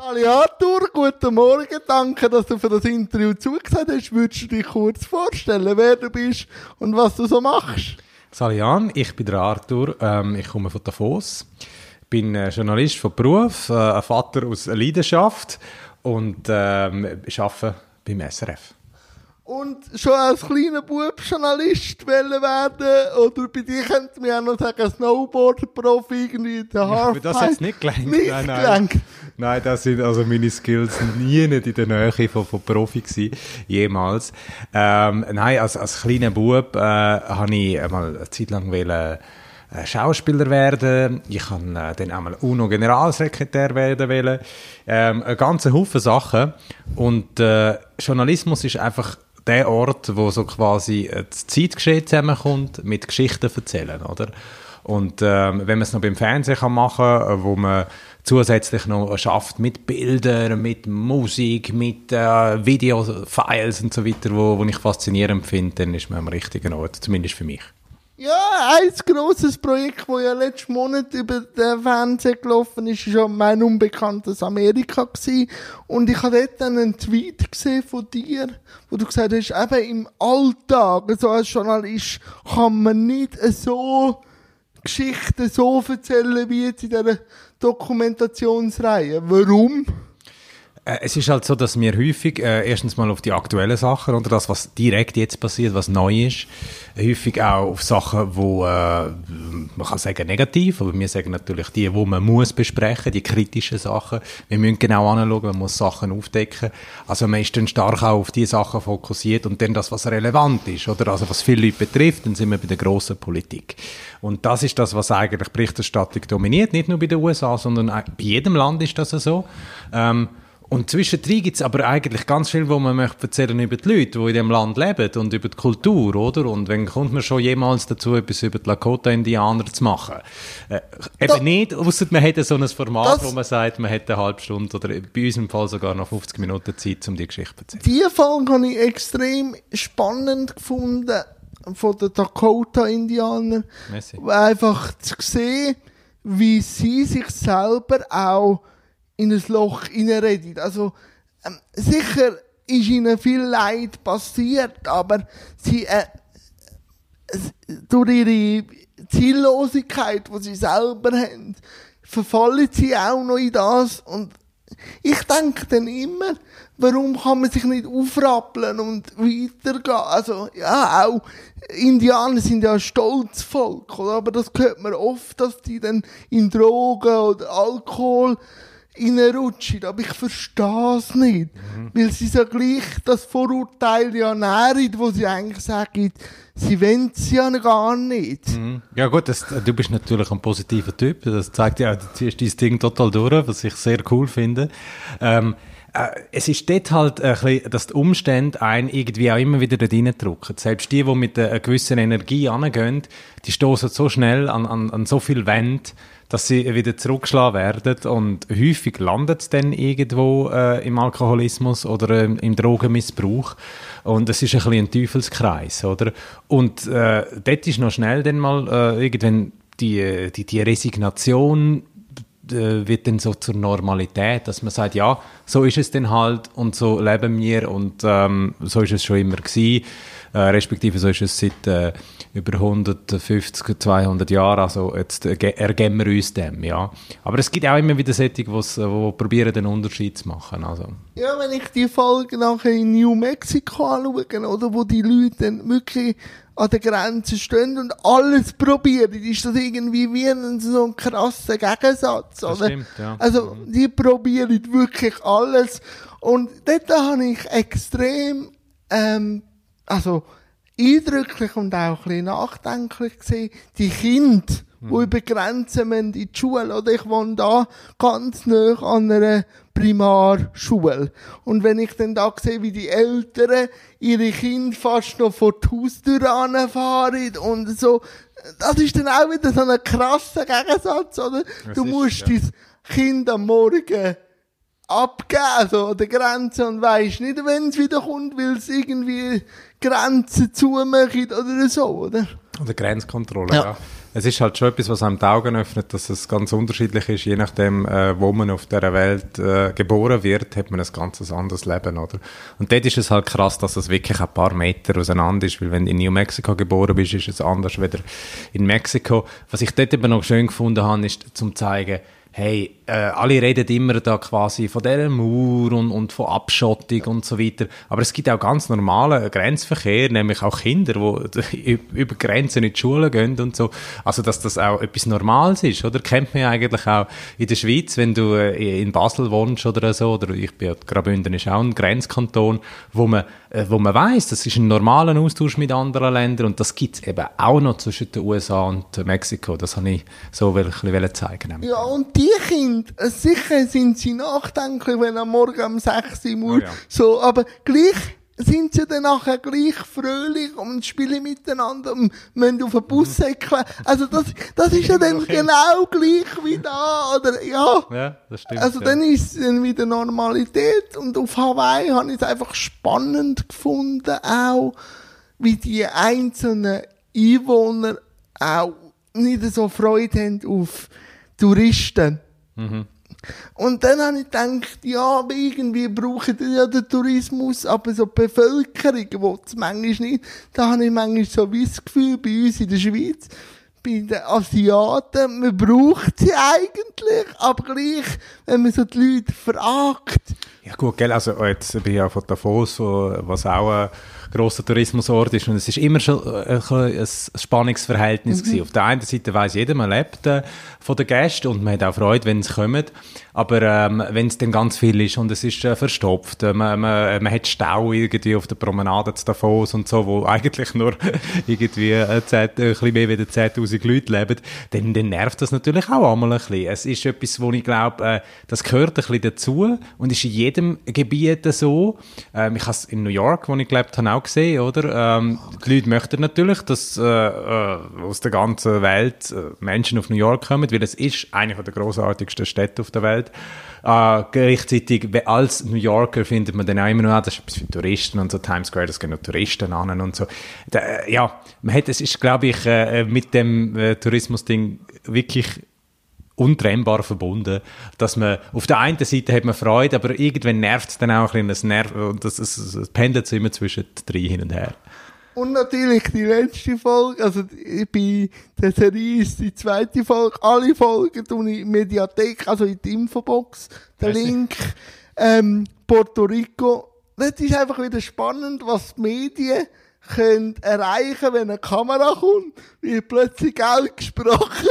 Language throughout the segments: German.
Hallo Arthur, guten Morgen, danke, dass du für das Interview zugesagt hast. Würdest du dich kurz vorstellen, wer du bist und was du so machst? Salian, ich bin der Arthur, ähm, ich komme von Davos, bin äh, Journalist von Beruf, äh, ein Vater aus Leidenschaft und ähm, arbeite beim SRF. Und schon als kleiner Bub Journalist werden oder bei dir könnte man auch noch sagen Snowboard-Profi irgendwie der ja, aber das es nicht gelangt. Nicht nein, nein. gelangt. Nein, das sind also meine Skills nie nicht in der Nähe von, von Profi gewesen, jemals. Ähm, nein, als, als kleiner Bub äh, habe ich mal eine Zeit lang wollen, äh, Schauspieler werden. Ich kann äh, dann einmal UNO-Generalsekretär werden wollen. Ähm, ein ganzer Haufen Sachen. Und äh, Journalismus ist einfach der Ort, wo so quasi das Zeitgeschehen zusammenkommt, mit Geschichten erzählen, oder? Und ähm, wenn man es noch beim Fernsehen machen kann, wo man zusätzlich noch schafft mit Bildern, mit Musik, mit äh, Videofiles und so weiter, wo, wo ich faszinierend finde, dann ist man am richtigen Ort, zumindest für mich. Ja, ein grosses Projekt, das ja letzten Monat über den Fernsehen gelaufen ist, ist ja mein unbekanntes Amerika gewesen. Und ich habe dort dann einen Tweet gesehen von dir, wo du gesagt hast, eben im Alltag, so als Journalist, kann man nicht so Geschichten so erzählen wie jetzt in dieser Dokumentationsreihe. Warum? Äh, es ist halt so, dass wir häufig äh, erstens mal auf die aktuellen Sachen oder das, was direkt jetzt passiert, was neu ist, häufig auch auf Sachen, wo äh, man kann sagen negativ, aber wir sagen natürlich die, wo man muss besprechen, die kritischen Sachen. Wir müssen genau anschauen, man muss Sachen aufdecken. Also man ist dann stark auch auf die Sachen fokussiert und dann das, was relevant ist, oder also was viele Leute betrifft, dann sind wir bei der grossen Politik. Und das ist das, was eigentlich Berichterstattung dominiert, nicht nur bei den USA, sondern bei jedem Land ist das so. Ähm, und zwischendrin gibt es aber eigentlich ganz viel, wo man möchte erzählen über die Leute, die in dem Land leben und über die Kultur, oder? Und wenn kommt man schon jemals dazu, etwas über die Lakota-Indianer zu machen? Äh, eben da, nicht, außer man hätte so ein Format, das, wo man sagt, man hätte eine halbe Stunde oder bei uns im Fall sogar noch 50 Minuten Zeit, um die Geschichte zu erzählen. Die Folge habe ich extrem spannend gefunden von den Dakota-Indianern. Einfach zu sehen, wie sie sich selber auch in ein Loch hineinredet. Also, ähm, sicher ist ihnen viel Leid passiert, aber sie, äh, durch ihre Ziellosigkeit, die sie selber haben, verfallen sie auch noch in das und ich denke dann immer, warum kann man sich nicht aufrappeln und weitergehen? Also, ja, auch Indianer sind ja ein stolzes Volk, oder? aber das hört man oft, dass die dann in Drogen oder Alkohol reinrutschen. Aber ich verstehe es nicht. Mhm. Weil sie so gleich das Vorurteil ja nähren, wo sie eigentlich sagen, sie wollen es ja gar nicht. Mhm. Ja gut, das, du bist natürlich ein positiver Typ. Das zeigt ja, du ziehst dein Ding total durch, was ich sehr cool finde. Ähm, äh, es ist dort halt ein bisschen, dass die Umstände einen irgendwie auch immer wieder dort reindrücken. Selbst die, die mit einer gewissen Energie angehen, die stoßen so schnell an, an, an so viel Wände, dass sie wieder zurückgeschlagen werden und häufig landet es dann irgendwo äh, im Alkoholismus oder äh, im Drogenmissbrauch und es ist ein bisschen ein Teufelskreis, oder? Und äh, dort ist noch schnell dann mal äh, irgendwann die, die, die Resignation äh, wird dann so zur Normalität, dass man sagt, ja, so ist es denn halt und so leben wir und ähm, so ist es schon immer gewesen, äh, respektive so ist es seit äh, über 150, 200 Jahren, also jetzt äh, ergeben wir uns dem, ja. Aber es gibt auch immer wieder solche, die probieren, den Unterschied zu machen, also. Ja, wenn ich die Folge nachher in New Mexico anschaue, oder, wo die Leute dann wirklich an der Grenze stehen und alles probieren, ist das irgendwie wie ein so ein krasser Gegensatz, oder? Stimmt, ja. Also, mhm. die probieren wirklich alles und dort habe ich extrem, ähm, also, eindrücklich und auch ein bisschen nachdenklich gesehen, die Kinder, hm. die über Grenzen in die Schule, oder ich wohne da ganz nah an einer Primarschule. Und wenn ich dann da sehe, wie die Eltern ihre Kinder fast noch vor die Haustür fahren und so, das ist dann auch wieder so ein krasser Gegensatz, oder? Das du musst ist, ja. dein Kind am Morgen abgeben, also an der Grenze und weisst nicht, wenn es wieder kommt, weil es irgendwie Grenzen zumachen oder so, oder? Oder Grenzkontrolle, ja. Es ist halt schon etwas, was einem die Augen öffnet, dass es ganz unterschiedlich ist, je nachdem, äh, wo man auf der Welt äh, geboren wird, hat man ein ganz anderes Leben, oder? Und dort ist es halt krass, dass es wirklich ein paar Meter auseinander ist, weil wenn du in New Mexico geboren bist, ist es anders wieder in Mexiko. Was ich dort eben noch schön gefunden habe, ist zum zeigen, hey, äh, alle reden immer da quasi von dieser Mauer und, und von Abschottung und so weiter. Aber es gibt auch ganz normalen Grenzverkehr, nämlich auch Kinder, die über Grenzen in die Schule gehen und so. Also, dass das auch etwas Normales ist, oder? Kennt man eigentlich auch in der Schweiz, wenn du äh, in Basel wohnst oder so, oder ich bin ja, Graubünden ist auch ein Grenzkanton, wo man, äh, wo man weiß, das ist ein normaler Austausch mit anderen Ländern und das gibt es eben auch noch zwischen den USA und Mexiko. Das habe ich so ein bisschen zeigen. Ja, und die Kinder, äh, sicher sind sie nachdenklich, wenn am Morgen um 6 Uhr, oh ja. so, aber gleich sind sie dann nachher gleich fröhlich und spielen miteinander und müssen auf den Bus säckeln. Also das, das ist ja dann genau gleich wie da, oder, ja. Ja, das stimmt. Also ja. dann ist es dann wieder Normalität und auf Hawaii habe ich es einfach spannend gefunden auch, wie die einzelnen Einwohner auch nicht so Freude haben auf Touristen. Und dann habe ich gedacht, ja, irgendwie brauchen die ja den Tourismus, aber so die Bevölkerung will es manchmal nicht. Da habe ich manchmal so wie das Gefühl, bei uns in der Schweiz, bei den Asiaten, man braucht sie eigentlich, aber gleich, wenn man so die Leute fragt. Ja gut, gell, also jetzt bin ich ja von Davos, was auch ein grosser Tourismusort ist und es ist immer schon ein, ein Spannungsverhältnis mhm. gewesen. Auf der einen Seite weiß jeder, man lebt äh, von den Gästen und man hat auch Freude, wenn sie kommen. Aber ähm, wenn es dann ganz viel ist und es ist äh, verstopft, äh, man, man, man hat Stau irgendwie auf der Promenade zu Davos und so, wo eigentlich nur irgendwie äh, 10, äh, ein bisschen mehr als 10'000 Leute leben, dann, dann nervt das natürlich auch einmal ein bisschen. Es ist etwas, wo ich glaube, äh, das gehört ein bisschen dazu und ist in jedem Gebiet so. Ähm, ich habe es in New York, wo ich gelebt habe, auch gesehen, oder? Ähm, die Leute möchten natürlich, dass äh, äh, aus der ganzen Welt äh, Menschen auf New York kommen, weil es ist eine der großartigsten Städte auf der Welt Uh, gleichzeitig, als New Yorker findet man dann auch immer noch, das ist etwas für Touristen und so, Times Square, das gehen noch Touristen an und so. Da, äh, ja, man hat, es ist, glaube ich, äh, mit dem äh, Tourismus-Ding wirklich untrennbar verbunden, dass man auf der einen Seite hat man Freude, aber irgendwann nervt es dann auch ein bisschen, es nervt, und das, es, es pendelt so immer zwischen drei hin und her. Und natürlich die letzte Folge, also bei der Serie ist die zweite Folge, alle Folgen tue ich in Mediathek, also in die Infobox, der. Link, ähm, Puerto Rico. Das ist einfach wieder spannend, was die Medien können erreichen, wenn eine Kamera kommt, wie plötzlich Geld gesprochen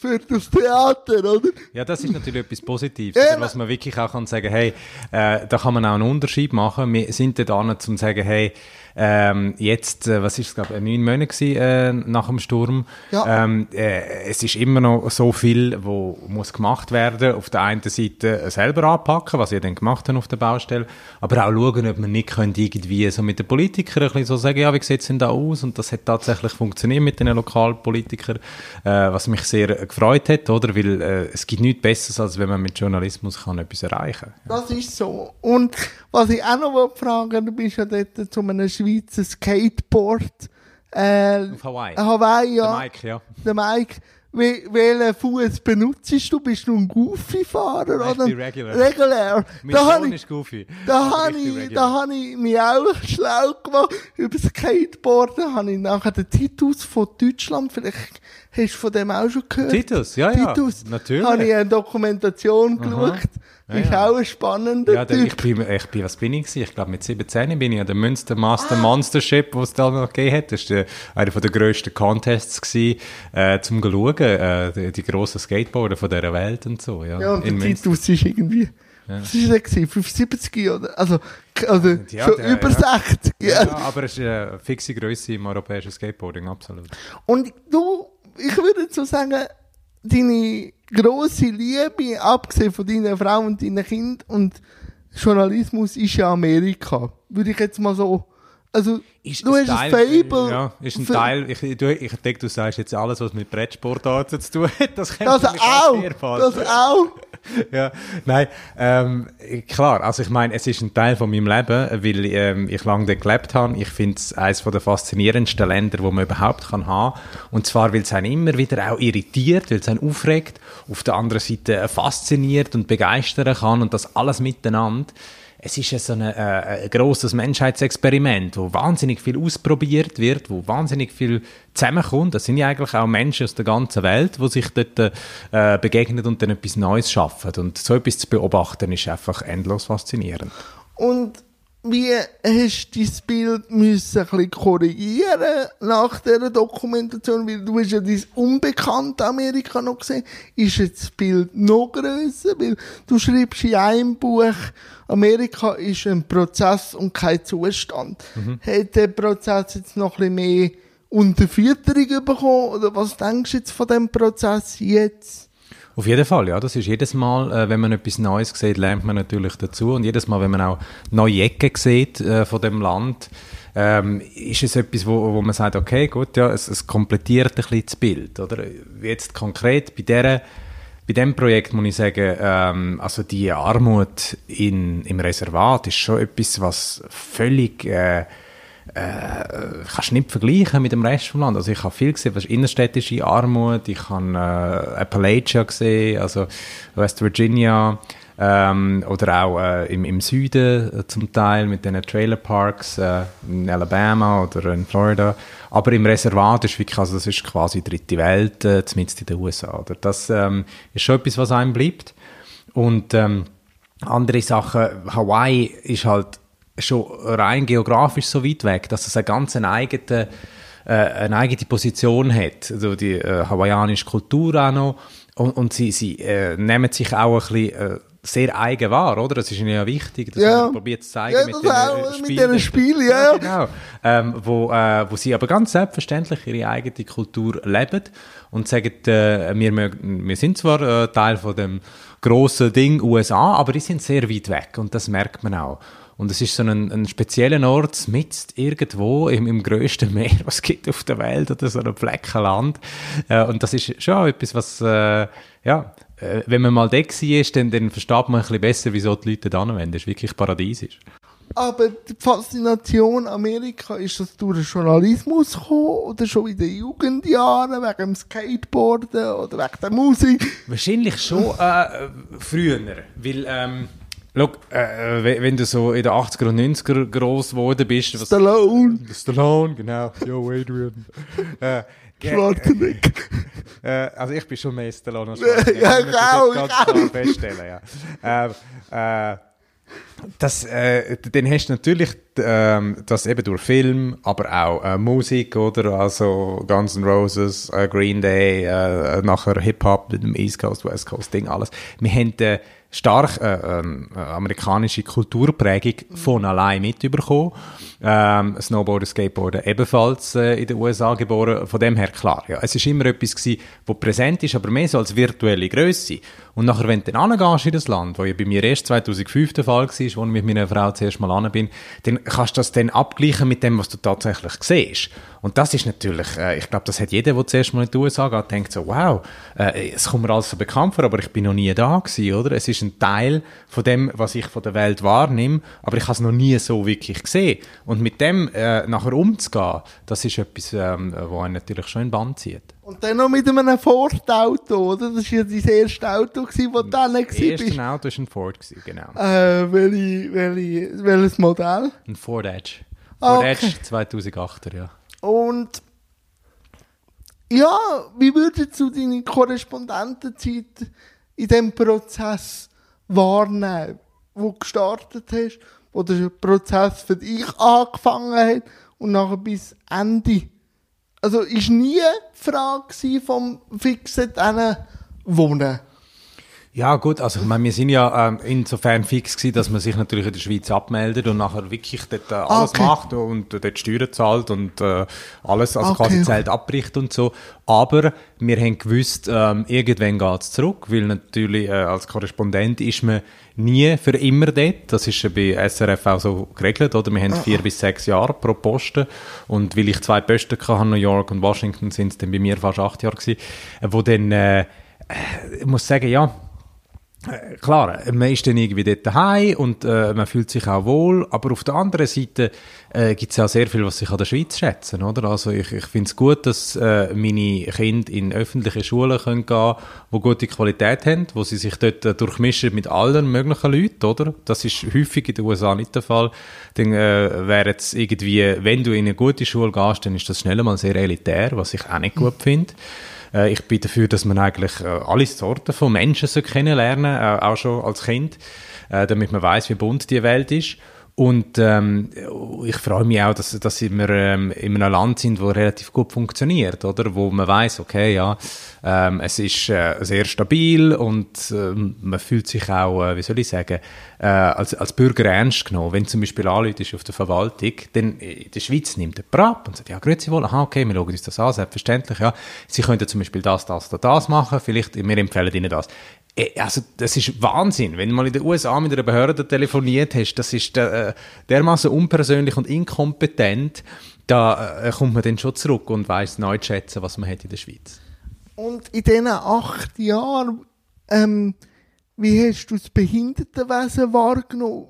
für das Theater, oder? Ja, das ist natürlich etwas Positives, ja, was man wirklich auch kann sagen, hey, äh, da kann man auch einen Unterschied machen. Wir sind da um zu sagen, hey, ähm, jetzt, äh, was ist es, glaube ich, neun Monate gewesen, äh, nach dem Sturm. Ja. Ähm, äh, es ist immer noch so viel, wo muss gemacht werden. Auf der einen Seite selber anpacken, was ihr dann gemacht habt auf der Baustelle, aber auch schauen, ob man nicht könnte irgendwie so mit den Politikern ein bisschen so sagen, ja, wie sieht es denn da aus? Und das hat tatsächlich funktioniert mit den Lokalpolitikern, äh, was mich sehr gefreut hat, oder? Weil äh, es gibt nichts Besseres, als wenn man mit Journalismus kann etwas erreichen kann. Das ist so. Und was ich auch noch fragen du bist ja dort zu einem Schweizer Skateboard. Äh, Auf Hawaii. Hawaii, ja. Der Mike, ja. Der Mike. Welchen Fuß benutzt du? Bist du ein Goofy-Fahrer? oder? Ich regular. Regular. Mein da Sohn ist Goofy. Da habe ich, da habe ich mich auch schlau gemacht. Über Skateboarden habe ich nachher den Titus von Deutschland, vielleicht hast du von dem auch schon gehört. Titus, ja, ja. Titus. Natürlich. Habe ich eine Dokumentation Aha. geschaut. Ja, ist ja. auch ein spannender ja, der, ich, bin, ich bin, was bin ich Ich glaube, mit 17 bin ich an der Münster Master ah. Monstership, was es da noch gegeben hat. Das war einer der grössten Contests gewesen, äh, zum schauen, äh, die, die grossen Skateboarder von dieser Welt und so. Ja, ja und der Titus ist irgendwie... Ja. Was war das? 75 oder? Also, also ja, schon der, über ja. 60. Ja. ja, aber es ist eine fixe Größe im europäischen Skateboarding, absolut. Und du, ich würde so sagen, deine grosse Liebe, abgesehen von deiner Frau und deinen Kind und Journalismus ist ja Amerika. Würde ich jetzt mal so. Also, ist du hast Teil, ein Fable. Ja, ist ein Teil. Ich, du, ich denke, du sagst jetzt alles, was mit Brettsportarten zu tun hat. Das, das auch. Das auch. ja, nein, ähm, klar, also ich meine, es ist ein Teil von meinem Leben, weil ähm, ich lange dort gelebt habe. Ich finde es eines der faszinierendsten Länder, wo man überhaupt kann haben. Und zwar, weil es einen immer wieder auch irritiert, weil es einen aufregt, auf der anderen Seite fasziniert und begeistern kann und das alles miteinander es ist ja so ein, äh, ein grosses Menschheitsexperiment, wo wahnsinnig viel ausprobiert wird, wo wahnsinnig viel zusammenkommt. Das sind ja eigentlich auch Menschen aus der ganzen Welt, die sich dort äh, begegnen und dann etwas Neues schaffen. Und so etwas zu beobachten, ist einfach endlos faszinierend. Und wie hast du dein Bild müssen ein bisschen korrigieren nach dieser Dokumentation? Weil du hast ja dein unbekannte Amerika noch gesehen. Ist jetzt das Bild noch grösser? Weil du schreibst in einem Buch, Amerika ist ein Prozess und kein Zustand. Mhm. Hat der Prozess jetzt noch ein bisschen mehr Unterfütterung bekommen? Oder was denkst du jetzt von dem Prozess jetzt? Auf jeden Fall, ja. Das ist jedes Mal, äh, wenn man etwas Neues sieht, lernt man natürlich dazu. Und jedes Mal, wenn man auch neue Ecken sieht äh, von dem Land, ähm, ist es etwas, wo, wo man sagt, okay, gut, ja, es, es komplettiert ein bisschen das Bild, oder? Jetzt konkret bei dieser bei dem Projekt muss ich sagen, ähm, also die Armut in, im Reservat ist schon etwas, was völlig äh, äh, kannst nicht vergleichen mit dem Rest vom Land. Also ich habe viel gesehen, was innerstädtische Armut, ich habe äh, Appalachia gesehen, also West Virginia ähm, oder auch äh, im, im Süden äh, zum Teil mit den Trailerparks äh, in Alabama oder in Florida. Aber im Reservat ist wirklich, also das ist quasi dritte Welt, äh, zumindest in den USA. Oder? Das ähm, ist schon etwas, was einem bleibt. Und ähm, andere Sachen, Hawaii ist halt schon rein geografisch so weit weg, dass es eine ganz eigene, äh, eine eigene Position hat. Also die äh, hawaiianische Kultur auch noch. Und, und sie, sie äh, nehmen sich auch ein bisschen äh, sehr eigen wahr, oder? Das ist ihnen ja wichtig, dass ja. man probiert zu zeigen ja, mit, den auch, Spielen. mit diesen Spielen. Ja, ja. genau. Ähm, wo, äh, wo sie aber ganz selbstverständlich ihre eigene Kultur leben und sagen, äh, wir, mögen, wir sind zwar äh, Teil von dem grossen Ding USA, aber die sind sehr weit weg und das merkt man auch. Und es ist so ein, ein spezieller Ort, mit irgendwo im, im grössten Meer, was es gibt auf der Welt, oder so ein Flecken Land. Äh, und das ist schon etwas, was, äh, ja, äh, wenn man mal da war, dann, dann versteht man ein bisschen besser, wieso die Leute da hinwollen. Das ist wirklich paradiesisch. Aber die Faszination Amerika, ist das durch den Journalismus gekommen oder schon in den Jugendjahren wegen dem Skateboarden oder wegen der Musik? Wahrscheinlich schon äh, früher, weil ähm, Schau, äh, wenn du so in den 80er und 90er groß geworden bist. Was, Stallone. Stallone, genau. Yo, Adrian. äh, Schwarzenegger. Äh, also ich bin schon mehr Stallone als Schwarzenegger. ja, ich auch, ich auch. feststellen, ja. Äh, äh, das, äh, dann hast du natürlich ähm, das eben durch Film, aber auch äh, Musik, oder? Also Guns N' Roses, äh, Green Day, äh, nachher Hip-Hop mit dem East Coast, West Coast Ding, alles. Wir haben äh, stark äh, äh, amerikanische Kulturprägung von allein mitbekommen. Ähm, Snowboarden, Skateboarden ebenfalls äh, in den USA geboren. Von dem her klar. Ja, es ist immer etwas gewesen, wo präsent ist, aber mehr so als virtuelle Größe. Und nachher, wenn du dann in das Land, wo ja bei mir erst 2005 der Fall war, wo ich mit meiner Frau zuerst mal an bin, dann kannst du das dann abgleichen mit dem, was du tatsächlich siehst. Und das ist natürlich, äh, ich glaube, das hat jeder, der zuerst mal in die USA geht, denkt so, wow, äh, es kommt mir alles so bekannt vor, aber ich bin noch nie da gewesen, oder? Es ist ein Teil von dem, was ich von der Welt wahrnehme, aber ich habe es noch nie so wirklich gesehen. Und mit dem äh, nachher umzugehen, das ist etwas, ähm, was einen natürlich schon in Bann zieht. Und dann noch mit einem Ford-Auto, oder? Das war ja dein erstes Auto, das du dann war. Das erste Auto war ein Ford, genau. Äh, welche, welche, welches Modell? Ein Ford Edge. Ford okay. Edge 2008er, ja. Und ja, wie würdest du deine Korrespondentenzeit in diesem Prozess wahrnehmen, wo du gestartet hast, wo der Prozess für dich angefangen hat und nachher bis Ende? Also ist nie die Frage vom fixen Wohnen. Ja, gut, also ich meine, wir sind ja ähm, insofern fix gewesen, dass man sich natürlich in der Schweiz abmeldet und nachher wirklich dort äh, alles okay. macht und äh, dort Steuern zahlt und äh, alles, also okay. quasi Zelt abbricht und so. Aber wir haben gewusst, ähm, irgendwann geht es zurück, weil natürlich äh, als Korrespondent ist man nie für immer dort. Das ist ja bei SRF auch so geregelt, oder? Wir haben vier bis sechs Jahre pro Posten und weil ich zwei Posten hatte, New York und Washington, sind es dann bei mir fast acht Jahre gewesen, wo dann, äh, ich muss sagen, ja, äh, klar, man ist dann irgendwie dort daheim und äh, man fühlt sich auch wohl, aber auf der anderen Seite äh, gibt es ja sehr viel, was sich an der Schweiz schätzen, oder? Also ich, ich finde es gut, dass äh, meine Kinder in öffentliche Schulen können gehen, wo gute Qualität haben, wo sie sich dort äh, durchmischen mit allen möglichen Leuten, oder? Das ist häufig in den USA nicht der Fall. Dann äh, wäre es irgendwie, wenn du in eine gute Schule gehst, dann ist das schnell mal sehr elitär, was ich auch nicht gut finde. Äh, ich bin dafür, dass man eigentlich äh, alle Sorten von Menschen so kennenlernen, äh, auch schon als Kind, äh, damit man weiß, wie bunt die Welt ist. Und ähm, ich freue mich auch, dass, dass wir ähm, in einem Land sind, wo relativ gut funktioniert, oder? Wo man weiß, okay, ja, ähm, es ist äh, sehr stabil und äh, man fühlt sich auch, äh, wie soll ich sagen, äh, als, als Bürger ernst genommen. Wenn zum Beispiel ist auf der Verwaltung, dann in der Schweiz nimmt er ab und sagt, ja, grüezi wohl, aha, okay, wir schauen uns das an, selbstverständlich, ja. Sie könnten zum Beispiel das, das oder das machen, vielleicht, wir empfehlen Ihnen das. Äh, also, das ist Wahnsinn. Wenn du mal in den USA mit einer Behörde telefoniert hast, das ist äh, dermaßen unpersönlich und inkompetent, da äh, kommt man dann schon zurück und weiß neu zu schätzen, was man hat in der Schweiz. Und in diesen acht Jahren, ähm, wie hast du das Behindertenwesen wahrgenommen?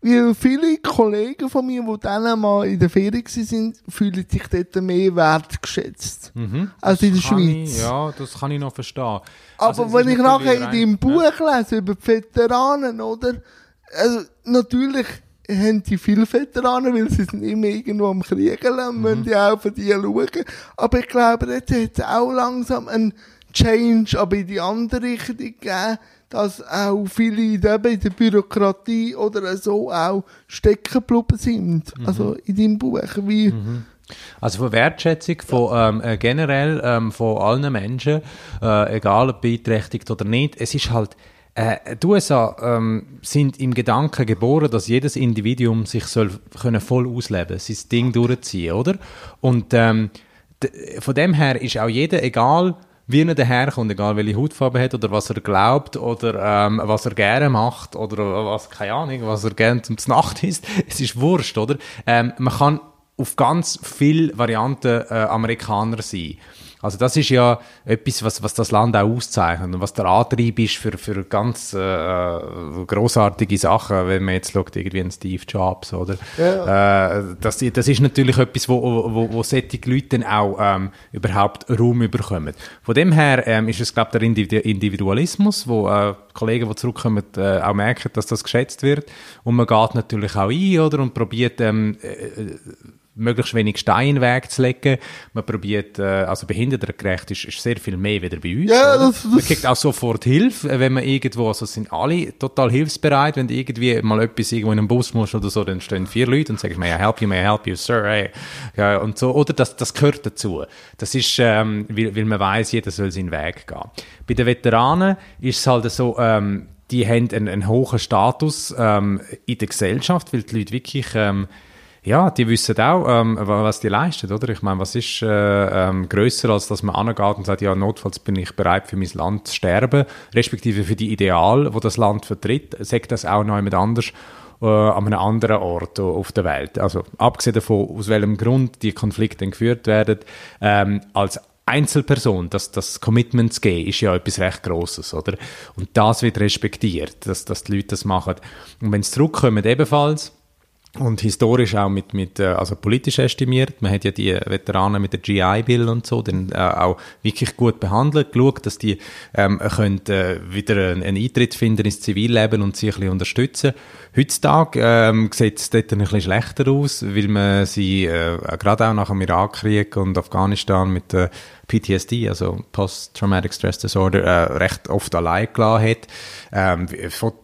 Weil viele Kollegen von mir, die dann mal in der Ferien waren, fühlen sich dort mehr wertgeschätzt. Mhm, als in der Schweiz. Ich, ja, das kann ich noch verstehen. Aber also, wenn ich nachher in deinem Buch ja. lese über die Veteranen, oder? Also, natürlich haben die viele Veteranen, weil sie sind immer irgendwo am Kriegen und mhm. müssen ja auch für die schauen. Aber ich glaube, jetzt hat es auch langsam einen Change, aber in die andere Richtung gegeben, dass auch viele in der Bürokratie oder so auch stecken geblieben sind. Mhm. Also in deinem Buch. Wie, mhm. Also von Wertschätzung von ähm, äh, generell ähm, von allen Menschen, äh, egal ob beeinträchtigt oder nicht, es ist halt äh, die USA ähm, sind im Gedanken geboren, dass jedes Individuum sich soll können voll ausleben, sein Ding durchziehen, oder? Und ähm, von dem her ist auch jeder, egal wie er daherkommt, egal welche Hautfarbe hat oder was er glaubt oder ähm, was er gerne macht oder was, keine Ahnung, was er gerne zum Nacht isst, es ist Wurscht, oder? Ähm, man kann auf ganz viele Varianten äh, Amerikaner sein. Also das ist ja etwas, was, was das Land auch auszeichnet und was der Antrieb ist für, für ganz äh, äh großartige Sachen, wenn man jetzt schaut, irgendwie ein Steve Jobs, oder? Ja. Äh, das, das ist natürlich etwas, wo, wo, wo solche Leute dann auch ähm, überhaupt Raum bekommen. Von dem her ähm, ist es, glaube ich, der Individualismus, wo äh, Kollegen, die zurückkommen, äh, auch merken, dass das geschätzt wird und man geht natürlich auch ein, oder? Und probiert ähm, äh, möglichst wenig Steine in den Weg zu legen. Man probiert, äh, also behindertengerecht ist, ist sehr viel mehr wieder bei uns. Ja, das, das man kriegt auch sofort Hilfe, äh, wenn man irgendwo, also sind alle total hilfsbereit, wenn du irgendwie mal etwas irgendwo in einem Bus musst oder so, dann stehen vier Leute und sagen, may I help you, may I help you, sir, hey. Ja, und so, oder das, das gehört dazu. Das ist, ähm, weil, weil man weiß, jeder soll seinen Weg gehen. Bei den Veteranen ist es halt so, ähm, die haben einen, einen hohen Status ähm, in der Gesellschaft, weil die Leute wirklich ähm, ja, die wissen auch, ähm, was die leisten, oder? Ich meine, was ist äh, ähm, grösser, als dass man angeht und sagt, ja, notfalls bin ich bereit, für mein Land zu sterben, respektive für die Ideal, wo das Land vertritt, sagt das auch noch jemand anders äh, an einem anderen Ort auf der Welt. Also abgesehen davon, aus welchem Grund die Konflikte geführt werden, ähm, als Einzelperson, das, das Commitment zu geben, ist ja etwas recht Grosses, oder? Und das wird respektiert, dass, dass die Leute das machen. Und wenn sie zurückkommen, ebenfalls, und historisch auch mit, mit äh, also politisch estimiert. Man hat ja die Veteranen mit der GI-Bill und so dann äh, auch wirklich gut behandelt, geschaut, dass die ähm, können, äh, wieder einen, einen Eintritt finden ins Zivilleben und sie ein bisschen unterstützen. Heutzutage ähm, sieht es dort ein bisschen schlechter aus, weil man sie äh, gerade auch nach dem Irakkrieg und Afghanistan mit der PTSD, also Post-Traumatic Stress Disorder, äh, recht oft allein gelassen hat, ähm,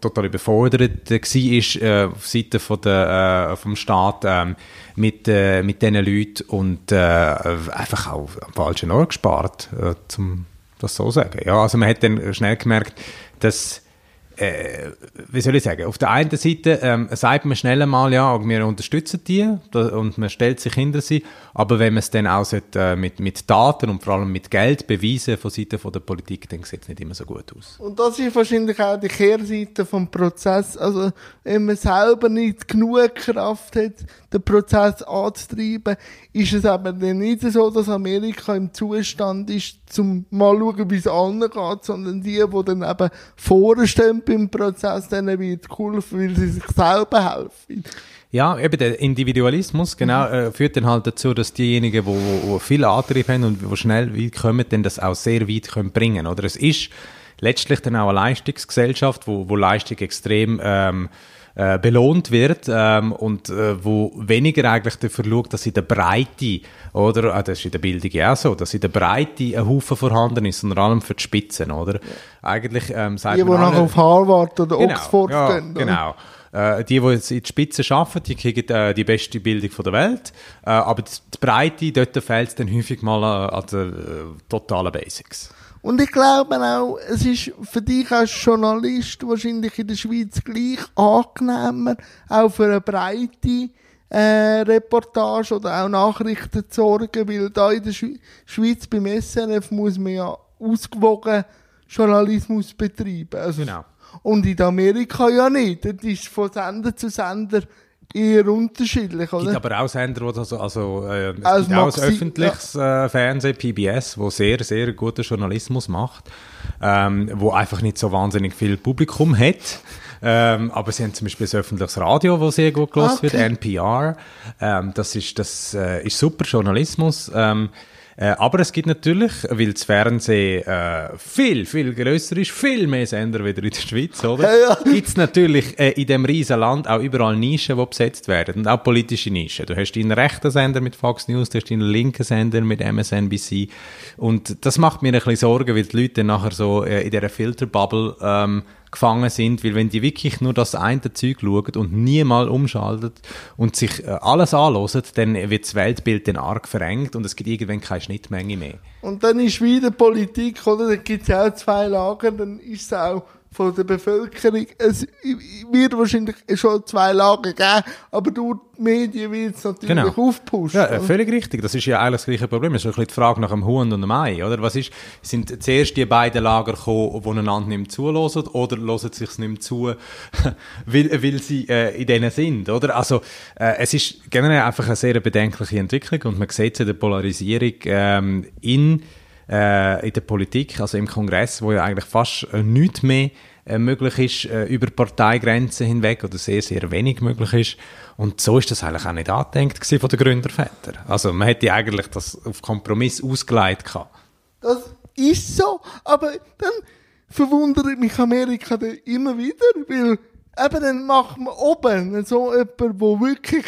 total überfordert war äh, auf Seite von der, äh, vom Staat ähm, mit, äh, mit diesen Leuten und äh, einfach auch am falschen Ort gespart, äh, zum das so sagen. Ja, also man hat dann schnell gemerkt, dass äh, wie soll ich sagen, auf der einen Seite ähm, sagt man schnell einmal, ja, wir unterstützen die und man stellt sich hinter sie, aber wenn man es dann auch sollte, äh, mit, mit Daten und vor allem mit Geld beweisen von Seiten von der Politik, dann sieht es nicht immer so gut aus. Und das ist wahrscheinlich auch die Kehrseite vom Prozess, also wenn man selber nicht genug Kraft hat, den Prozess anzutreiben, ist es aber dann nicht so, dass Amerika im Zustand ist, zum mal schauen, wie es anderen geht, sondern die, die dann eben vorstehen beim Prozess, denen wird geholfen, weil sie sich selber helfen. Ja, eben der Individualismus, genau, äh, führt dann halt dazu, dass diejenigen, die wo, wo viel Antrieb haben und wo schnell weit kommen, dann das auch sehr weit können bringen. Oder es ist letztlich dann auch eine Leistungsgesellschaft, wo, wo Leistung extrem ähm, äh, belohnt wird ähm, und äh, wo weniger eigentlich dafür schaut, dass in der Breite, oder, äh, das ist in der Bildung ja auch so, dass in der Breite ein Haufen vorhanden ist, sondern allem für die Spitzen, oder? Ja. Eigentlich ähm, sagt Die, die nachher auf Harvard oder genau, Oxford ja, gehen. Genau. Äh, die, die jetzt in die Spitze arbeiten, die kriegen äh, die beste Bildung von der Welt. Äh, aber die, Breite, dort fehlt es dann häufig mal an, an den äh, totalen Basics. Und ich glaube auch, es ist für dich als Journalist wahrscheinlich in der Schweiz gleich angenehmer, auch für eine breite äh, Reportage oder auch Nachrichten zu sorgen, weil da in der Sch Schweiz beim SRF muss man ja ausgewogen Journalismus betreiben. Also, genau. Und in Amerika ja nicht. Das ist von Sender zu Sender eher unterschiedlich, oder? Es gibt aber auch Sender, wo das, also, äh, es Also gibt auch ein öffentliches äh, Fernsehen, PBS, wo sehr, sehr guten Journalismus macht, ähm, wo einfach nicht so wahnsinnig viel Publikum hat. Ähm, aber sie haben zum Beispiel ein öffentliches Radio, wo sehr gut gelost Okay. wird, NPR. Ähm, das ist, das äh, ist super Journalismus. Ähm, äh, aber es gibt natürlich, weil das Fernsehen äh, viel, viel grösser ist, viel mehr Sender wieder in der Schweiz, oder? Ja, ja. Gibt es natürlich äh, in dem riesen Land auch überall Nischen, die besetzt werden. Und auch politische Nischen. Du hast deinen rechten Sender mit Fox News, du hast deinen linken Sender mit MSNBC. Und das macht mir ein bisschen Sorgen, weil die Leute nachher so äh, in dieser Filterbubble ähm, gefangen sind, weil wenn die wirklich nur das eine Zeug schauen und nie mal umschalten und sich äh, alles anhören, dann wird das Weltbild dann arg verengt und es gibt irgendwann keine Schnittmenge mehr. Und dann ist wieder Politik, oder? Da gibt es ja auch zwei Lager, dann ist es auch von der Bevölkerung, es wird wahrscheinlich schon zwei Lager geben, aber durch die Medien wird es natürlich Genau. aufgepusht. Ja, äh, völlig richtig. Das ist ja eigentlich das gleiche Problem. Es ist so ein bisschen die Frage nach dem Huhn und dem Ei, oder? Was ist, sind zuerst die beiden Lager gekommen, die einander nicht mehr zuhören, oder hören sich nicht mehr zu, weil, weil sie äh, in denen sind, oder? Also, äh, es ist generell einfach eine sehr bedenkliche Entwicklung und man sieht es in der Polarisierung ähm, in, äh, in der Politik, also im Kongress, wo ja eigentlich fast äh, nichts mehr äh, möglich ist äh, über Parteigrenzen hinweg oder sehr, sehr wenig möglich ist. Und so ist das eigentlich auch nicht angedenkt von den Gründervätern. Also man hätte eigentlich das auf Kompromiss ausgeleitet gehabt. Das ist so, aber dann verwundert mich Amerika immer wieder, weil eben dann macht man oben so jemand, wo wirklich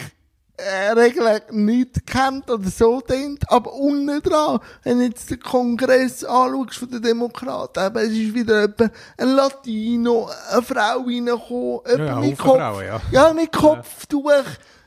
Regeln nicht kennt oder so denkt, aber unten dran, wenn du jetzt den Kongress anschaust von den Demokraten, eben, es ist wieder jemand, ein Latino, eine Frau reingekommen, jemand Ja, mit Kopf, Frauen, ja. ja, mit Kopftuch,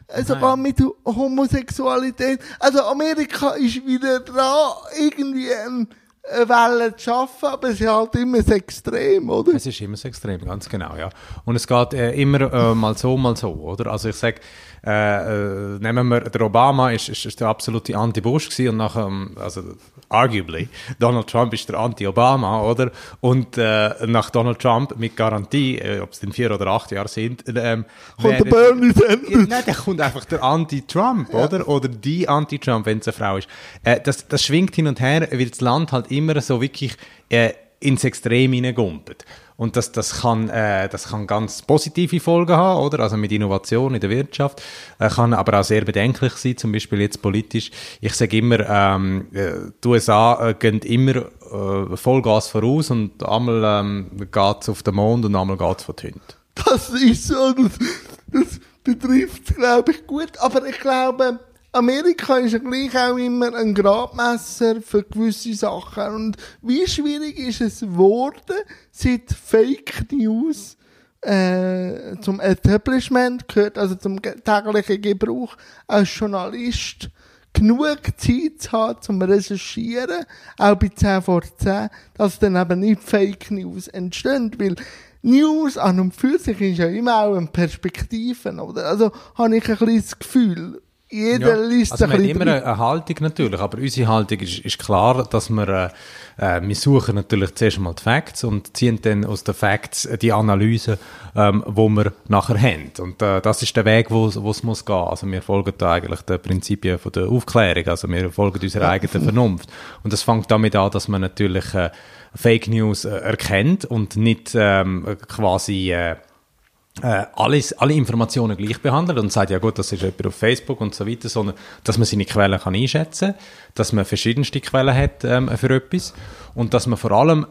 äh, sogar mit Homosexualität. Also Amerika ist wieder dran, irgendwie ein, eine Welle zu schaffen, aber es ist halt immer das Extrem, oder? Es ist immer so extrem, ganz genau, ja. Und es geht äh, immer äh, mal so, mal so, oder? Also ich sage, äh, äh, nehmen wir, der Obama ist, ist, ist der absolute Anti-Bush gewesen und nachher, ähm, also arguably, Donald Trump ist der Anti-Obama, oder? Und äh, nach Donald Trump mit Garantie, äh, ob es denn vier oder acht Jahre sind, ähm, Kommt der Bernie Ja, Sanders. Nein, der kommt einfach der Anti-Trump, oder? Oder die Anti-Trump, wenn es eine Frau ist. Äh, das, das schwingt hin und her, weil das Land halt immer so wirklich äh, ins Extrem hineingumpelt. Und das, das, kann, äh, das kann ganz positive Folgen haben, oder? Also mit Innovation in der Wirtschaft. Äh, kann aber auch sehr bedenklich sein, zum Beispiel jetzt politisch. Ich sage immer, ähm, äh, die USA äh, gehen immer äh, Vollgas voraus und einmal ähm, geht es auf den Mond und einmal geht es von Hunden. Das ist so, das, das betrifft es, glaube ich, gut. Aber ich glaube, Amerika ist ja gleich auch immer ein Gradmesser für gewisse Sachen. Und wie schwierig ist es geworden, seit Fake News äh, zum Establishment gehört, also zum täglichen Gebrauch als Journalist, genug Zeit zu haben zum Recherchieren, auch bei 10 vor 10, dass dann eben nicht Fake News entstehen, weil News an und für sich ist ja immer auch eine Perspektive, oder? Also habe ich ein das Gefühl, jeder Ja, liest also ein bisschen immer eine, eine Haltung natürlich, aber unsere Haltung ist, ist klar, dass wir, äh, äh, wir suchen natürlich zuerst mal die Facts und ziehen dann aus den Facts die Analyse, ähm, wo wir nachher haben. Und äh, das ist der Weg, wo wo es muss gehen. Also wir folgen da eigentlich den Prinzipien von der Aufklärung, also wir folgen unserer eigenen Vernunft. Und das fängt damit an, dass man natürlich äh, Fake News äh, erkennt und nicht ähm, quasi äh, äh, alles, alle Informationen gleich behandelt und sagt, ja gut, das ist jemand auf Facebook und so weiter, sondern dass man seine Quellen kann einschätzen dass man verschiedenste Quellen hat ähm, für etwas und dass man vor allem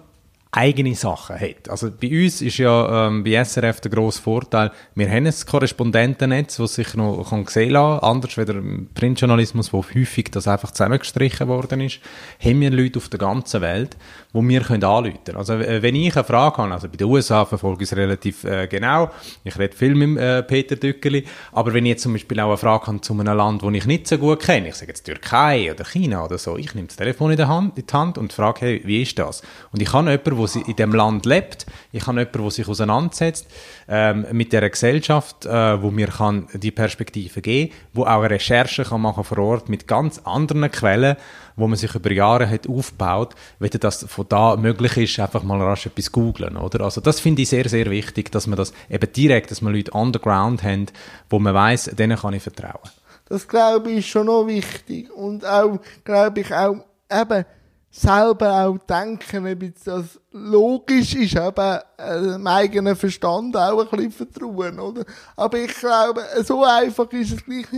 eigene Sachen hat. Also bei uns ist ja ähm, bei SRF der grosse Vorteil, wir haben ein Korrespondentennetz, das sich noch kann sehen lassen anders wie im Printjournalismus, wo häufig das einfach zusammengestrichen worden ist, haben wir Leute auf der ganzen Welt, wo wir können anrufen. Also äh, wenn ich eine Frage habe, also bei den USA verfolge ich es relativ äh, genau, ich rede viel mit äh, Peter Dückeli, aber wenn ich jetzt zum Beispiel auch eine Frage habe zu einem Land, das ich nicht so gut kenne, ich sage jetzt Türkei oder China oder so, ich nehme das Telefon in die Hand, in die Hand und frage, hey, wie ist das? Und ich habe jemanden, der in dem Land lebt, ich habe jemanden, der sich auseinandersetzt ähm, mit der Gesellschaft, äh, wo mir kann die Perspektive geben, wo auch eine Recherche kann machen vor Ort mit ganz anderen Quellen, wo man sich über Jahre hat aufgebaut, wenn das von da möglich ist, einfach mal rasch etwas googlen, oder? Also das finde ich sehr, sehr wichtig, dass man das eben direkt, dass man Leute on the ground haben, wo man weiß, denen kann ich vertrauen. Das glaube ich ist schon noch wichtig. Und auch, glaube ich, auch eben selber auch denken, ob das logisch ist, eben äh, dem eigenen Verstand auch ein bisschen vertrauen, oder? Aber ich glaube, so einfach ist es nicht.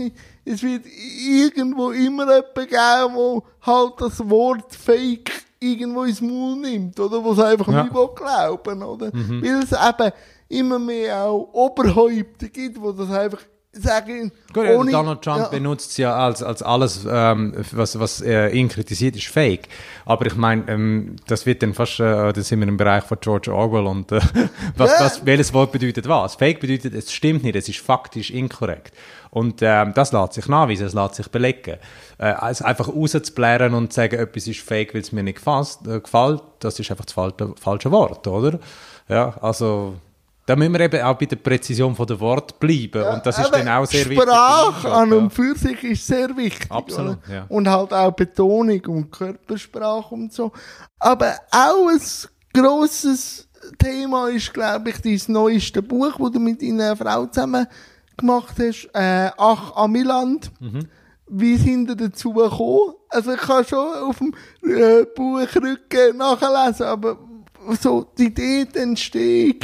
Es wird irgendwo immer jemanden geben, der halt das Wort Fake irgendwo ins Maul nimmt, oder? Was einfach Ja. nicht will glauben, oder? Weil es eben immer mehr auch Oberhäupter gibt, die das einfach sagen, Gut, ohne- Donald Trump ja. benutzt es ja als, als alles, ähm, was, was äh, ihn kritisiert, ist fake. Aber ich meine, ähm, das wird dann fast, äh, da sind wir im Bereich von George Orwell und äh, was, Ja. was, welches Wort bedeutet was? Fake bedeutet, es stimmt nicht, es ist faktisch inkorrekt. Und ähm, das lässt sich nachweisen, es lässt sich belegen. Äh, also einfach rauszublären und zu sagen, etwas ist fake, weil es mir nicht gefasst, äh, gefällt, das ist einfach das falsche, falsche Wort, oder? Ja, also... Da müssen wir eben auch bei der Präzision von der Wort bleiben. und das ist dann auch sehr wichtig. Sprache an Ja. und für sich ist sehr wichtig. Absolut, ja. Und halt auch Betonung und Körpersprache und so. Aber auch ein grosses Thema ist, glaube ich, dein neueste Buch, das du mit deiner Frau zusammen gemacht hast. Äh, Ach, Amiland. Mhm. Wie sind ihr dazu gekommen? Also ich kann schon auf dem äh, Buchrücken nachlesen, aber so die Idee, die Entstehung.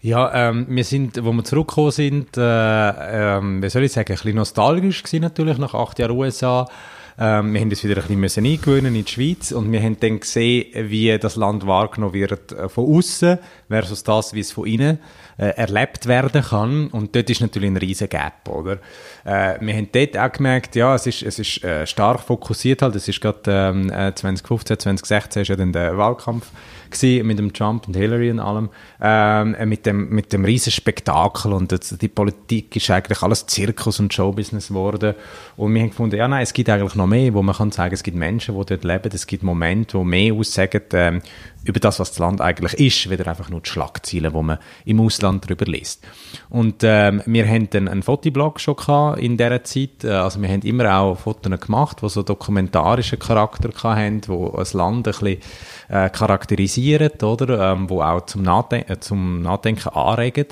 Ja, ähm, wir sind, wo wir zurückgekommen sind, äh, ähm, wie soll ich sagen, ein bisschen nostalgisch gewesen natürlich, nach acht Jahren USA. Ähm, wir haben uns wieder ein bisschen eingewöhnen in die Schweiz und wir haben dann gesehen, wie das Land wahrgenommen wird äh, von außen versus das, wie es von innen äh, erlebt werden kann. Und dort ist natürlich ein riesen Gap, oder? Äh, wir haben dort auch gemerkt, ja, es ist, es ist äh, stark fokussiert halt. Es ist gerade ähm, äh, 2015, 2016 ist ja dann der Wahlkampf mit dem Trump und Hillary und allem, ähm, äh, mit dem, mit dem riesen Spektakel und das, die Politik ist eigentlich alles Zirkus und Showbusiness geworden. Und wir haben gefunden, ja nein, es gibt eigentlich noch mehr, wo man kann sagen, es gibt Menschen, die dort leben, es gibt Momente, wo mehr aussagen ähm, über das, was das Land eigentlich ist, weder einfach nur die Schlagzeilen, wo man im Ausland darüber liest. Und ähm, wir haben dann einen Fotoblog schon in dieser Zeit, Äh, also wir haben immer auch Fotos gemacht, die so dokumentarischen Charakter hatten, wo ein Land ein bisschen äh, charakterisieren, oder? Ähm, wo auch zum, Nachden äh, zum Nachdenken anregen.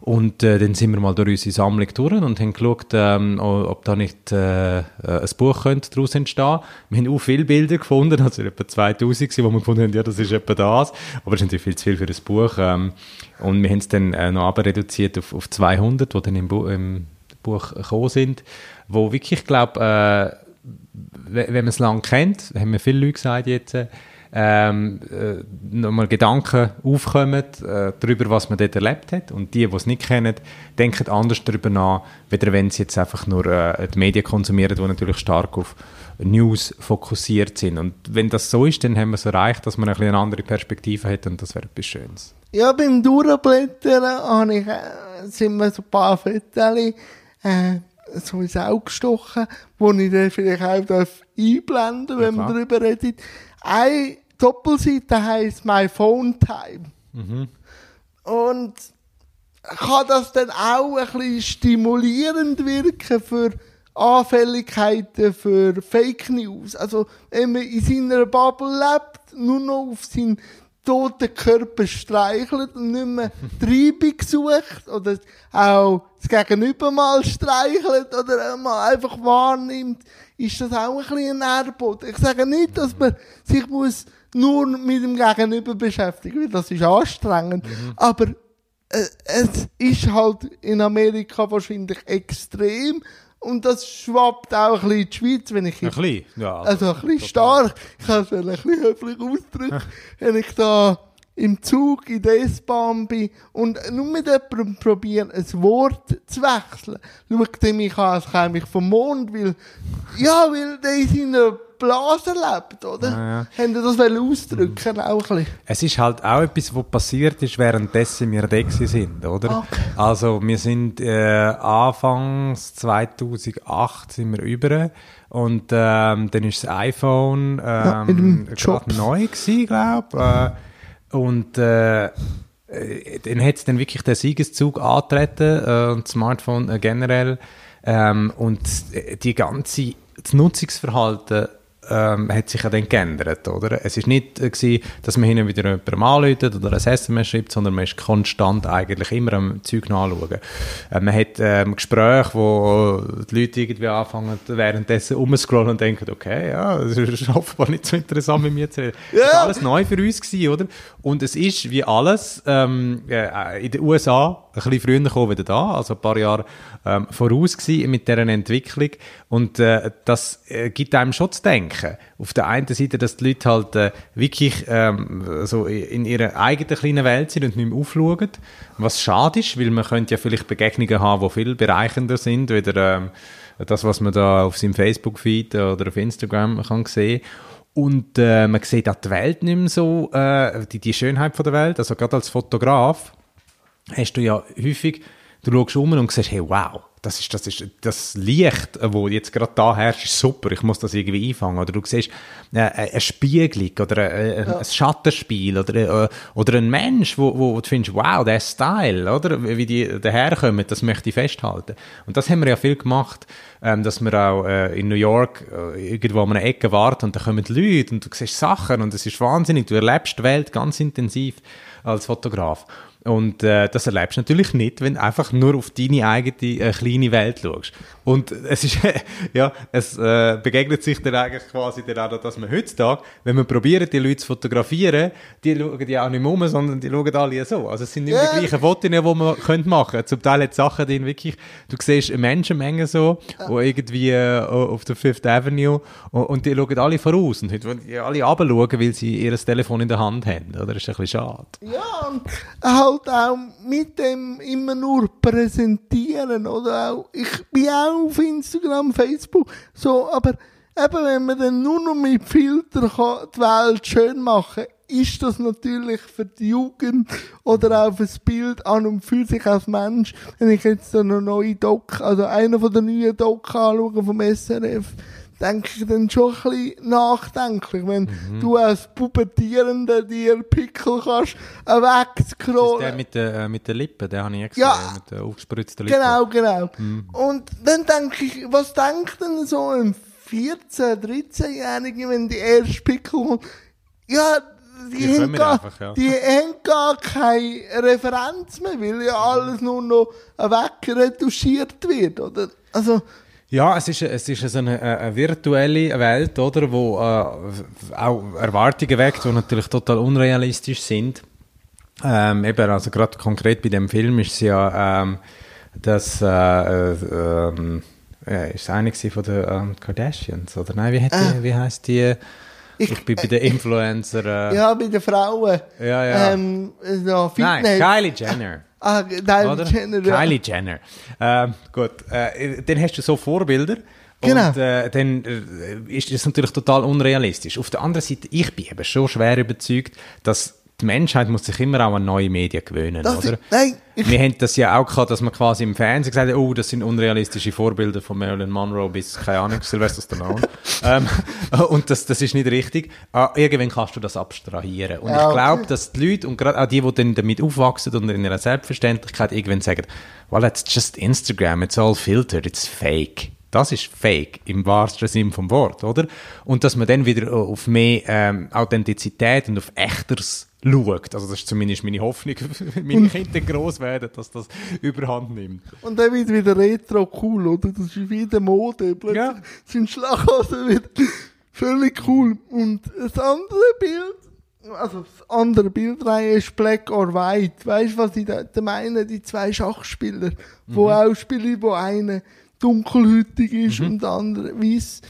Und äh, dann sind wir mal durch unsere Sammlung durch und haben geschaut, ähm, ob da nicht äh, äh, ein Buch könnte daraus entstehen Wir haben auch viele Bilder gefunden, also etwa 2000 gewesen, wo wir gefunden haben, ja, das ist etwa das. Aber es ist natürlich viel zu viel für ein Buch. Ähm, und wir haben es dann äh, noch reduziert auf, auf 200, die dann im, Bu im Buch gekommen sind, wo wirklich, ich glaube, äh, wenn wenn man es lange kennt, haben mir viele Leute gesagt jetzt, äh, ähm, äh, nochmal Gedanken aufkommen äh, darüber, was man dort erlebt hat. Und die, die es nicht kennen, denken anders darüber nach, weder wenn sie jetzt einfach nur äh, die Medien konsumieren, die natürlich stark auf News fokussiert sind. Und wenn das so ist, dann haben wir es erreicht, dass man ein eine andere Perspektive hat und das wäre etwas Schönes. Ja, beim Durchblättern habe ich, äh, sind mir so ein paar Fotos äh, so ins Auge gestochen, wo ich dann vielleicht auch darf einblenden wenn Ja, man darüber redet. Eine Doppelseite heisst My Phone Time. Mhm. Und kann das dann auch ein bisschen stimulierend wirken für Anfälligkeiten für Fake News. Also, wenn man in seiner Bubble lebt, nur noch auf seinen toten Körper streichelt und nicht mehr Treibung sucht oder auch das Gegenüber mal streichelt oder mal einfach wahrnimmt, ist das auch ein bisschen ein Nährboden. Ich sage nicht, dass man sich muss nur mit dem Gegenüber beschäftigen, weil das ist anstrengend, aber äh, es ist halt in Amerika wahrscheinlich extrem und das schwappt auch ein bisschen in die Schweiz, wenn ich Ein bisschen, ja. also ein bisschen stark. Ich kann es ein bisschen höflich ausdrücken, wenn ich da im Zug, in der S-Bahn bin und nur mit jemandem probiere, ein Wort zu wechseln. Schaut er mich an, als käme ich vom Mond, weil, ja, weil der in seiner Blase lebt, oder? Ja, ja. Haben Sie das ausdrücken, auch ein bisschen? Es ist halt auch etwas, was passiert ist, währenddessen wir da sind, oder? Okay. Also wir sind äh, Anfangs 2008 sind wir über und ähm, dann ist das iPhone Ja, ähm, Job. gerade neu gewesen, glaube äh, und äh, äh, dann hat es dann wirklich den Siegeszug antreten äh, und das Smartphone äh, generell ähm, und äh, die ganze das Nutzungsverhalten ähm, hat sich ja dann geändert, oder? Es ist nicht äh, gewesen, dass man hin und wieder jemandem anruft oder ein SMS schreibt, sondern man ist konstant eigentlich immer am Zeug nachschauen. Äh, man hat ähm, Gespräche, wo die Leute irgendwie anfangen, währenddessen umzuscrollen und denken, okay, ja, das ist offenbar nicht so interessant mit mir zu reden. Das ist Ja. alles neu für uns gewesen, oder? Und es ist wie alles ähm, äh, in den USA ein bisschen früher gekommen wieder da, also ein paar Jahre ähm, voraus gewesen mit dieser Entwicklung. Und äh, das äh, gibt einem schon zu denken. Auf der einen Seite, dass die Leute halt äh, wirklich ähm, so in ihrer eigenen kleinen Welt sind und nicht mehr aufschauen. Was schade ist, weil man könnte ja vielleicht Begegnungen haben, die viel bereichender sind, wieder ähm, das, was man da auf seinem Facebook-Feed oder auf Instagram kann sehen und äh, man sieht auch die Welt nicht mehr so, äh, die, die Schönheit von der Welt. Also gerade als Fotograf hast du ja häufig, du schaust um und siehst, hey, wow, das ist das, ist, das Licht, äh, wo jetzt gerade da herrscht, ist super, ich muss das irgendwie einfangen. Oder du siehst äh, eine Spiegelung oder äh, ein Schattenspiel oder, äh, oder ein Mensch, wo, wo du findest, wow, der Style, oder? Wie die daherkommen, das möchte ich festhalten. Und das haben wir ja viel gemacht, ähm, dass wir auch äh, in New York äh, irgendwo an einer Ecke warten und da kommen Leute und du siehst Sachen und es ist wahnsinnig, du erlebst die Welt ganz intensiv als Fotograf. Und äh, das erlebst du natürlich nicht, wenn du einfach nur auf deine eigene äh, kleine Welt schaust. Und es ist, ja, es äh, begegnet sich dann eigentlich quasi dann auch, dass man heutzutage, wenn man probiert, die Leute zu fotografieren, die schauen die auch nicht mehr um, sondern die schauen alle so. Also es sind nicht mehr Ja. die gleichen Fotos, die man könnte machen Zum Teil hat Sachen drin wirklich, du siehst eine Menschenmenge so, wo irgendwie äh, auf der Fifth Avenue und, und die schauen alle voraus und heute wollen die alle runterschauen, weil sie ihr Telefon in der Hand haben. Oder? Das ist ein bisschen schade. Ja, und halt auch mit dem immer nur präsentieren, oder auch, ich bin auch auf Instagram, Facebook, so, aber eben, wenn man dann nur noch mit Filter kann die Welt schön machen ist das natürlich für die Jugend oder auch fürs Bild an und für sich als Mensch, wenn ich jetzt so eine neue Doc, also einer von den neuen Doc anschaue vom SRF, denke ich dann schon ein bisschen nachdenklich, wenn Mhm. du als Pubertierender dir Pickel kannst, äh, Das ist der wegscrollen. mit den äh, mit den Lippen, den habe ich gesehen, Ja. mit den aufgespritzten Lippen. Genau, genau. Mhm. Und dann denke ich, was denkt denn so ein 14-, 13-Jähriger, wenn die erste Pickel kommt? Ja, die, Die haben gar, einfach, ja. die haben gar keine Referenz mehr, weil ja alles nur noch wegretuschiert wird, oder? Also, Ja, es ist, es ist eine, eine virtuelle Welt, oder, wo äh, auch Erwartungen weckt, die natürlich total unrealistisch sind. Ähm, eben, also gerade konkret bei dem Film ist es ja, ähm, dass äh, äh, ähm, ja, ist es eine von den ähm, Kardashians, oder nein, wie, hat die, wie heißt die? Ich, Ich- bin bei den Influencer. Äh, ja, bei den Frauen. Ja, ja. Ähm, so nein. Kylie Jenner. Ah, Kylie? Jenner, ja. Kylie Jenner. Ähm, gut, äh, dann hast du so Vorbilder. Genau. Und äh, dann äh, ist das natürlich total unrealistisch. Auf der anderen Seite, ich bin eben schon schwer überzeugt, dass die Menschheit muss sich immer auch an neue Medien gewöhnen, Das oder? ist- nein, Wir haben das ja auch gehabt, dass man quasi im Fernsehen gesagt hat, oh, das sind unrealistische Vorbilder von Marilyn Monroe bis, keine Ahnung, Sylvester Stallone. ähm, und das, das ist nicht richtig. Ah, irgendwann kannst du das abstrahieren. Und Ja, ich glaube, okay. dass die Leute, und gerade auch die, die dann damit aufwachsen und in ihrer Selbstverständlichkeit irgendwann sagen, well, it's just Instagram, it's all filtered, it's fake. Das ist fake, im wahrsten Sinn vom Wort, oder? Und dass man dann wieder auf mehr ähm, Authentizität und auf Echteres schaut. Also das ist zumindest meine Hoffnung, wenn meine Kinder groß werden, dass das überhand nimmt. Und dann wird wieder retro cool, oder? Das ist wieder Mode. Plötzlich Ja. sind Schlaghosen wieder völlig cool. Und das andere Bild, also das andere Bildreihe ist Black or White. Weißt du, was ich da, meine? Die zwei Schachspieler, wo auch spielen, wo einer dunkelhütig ist und der andere weiß.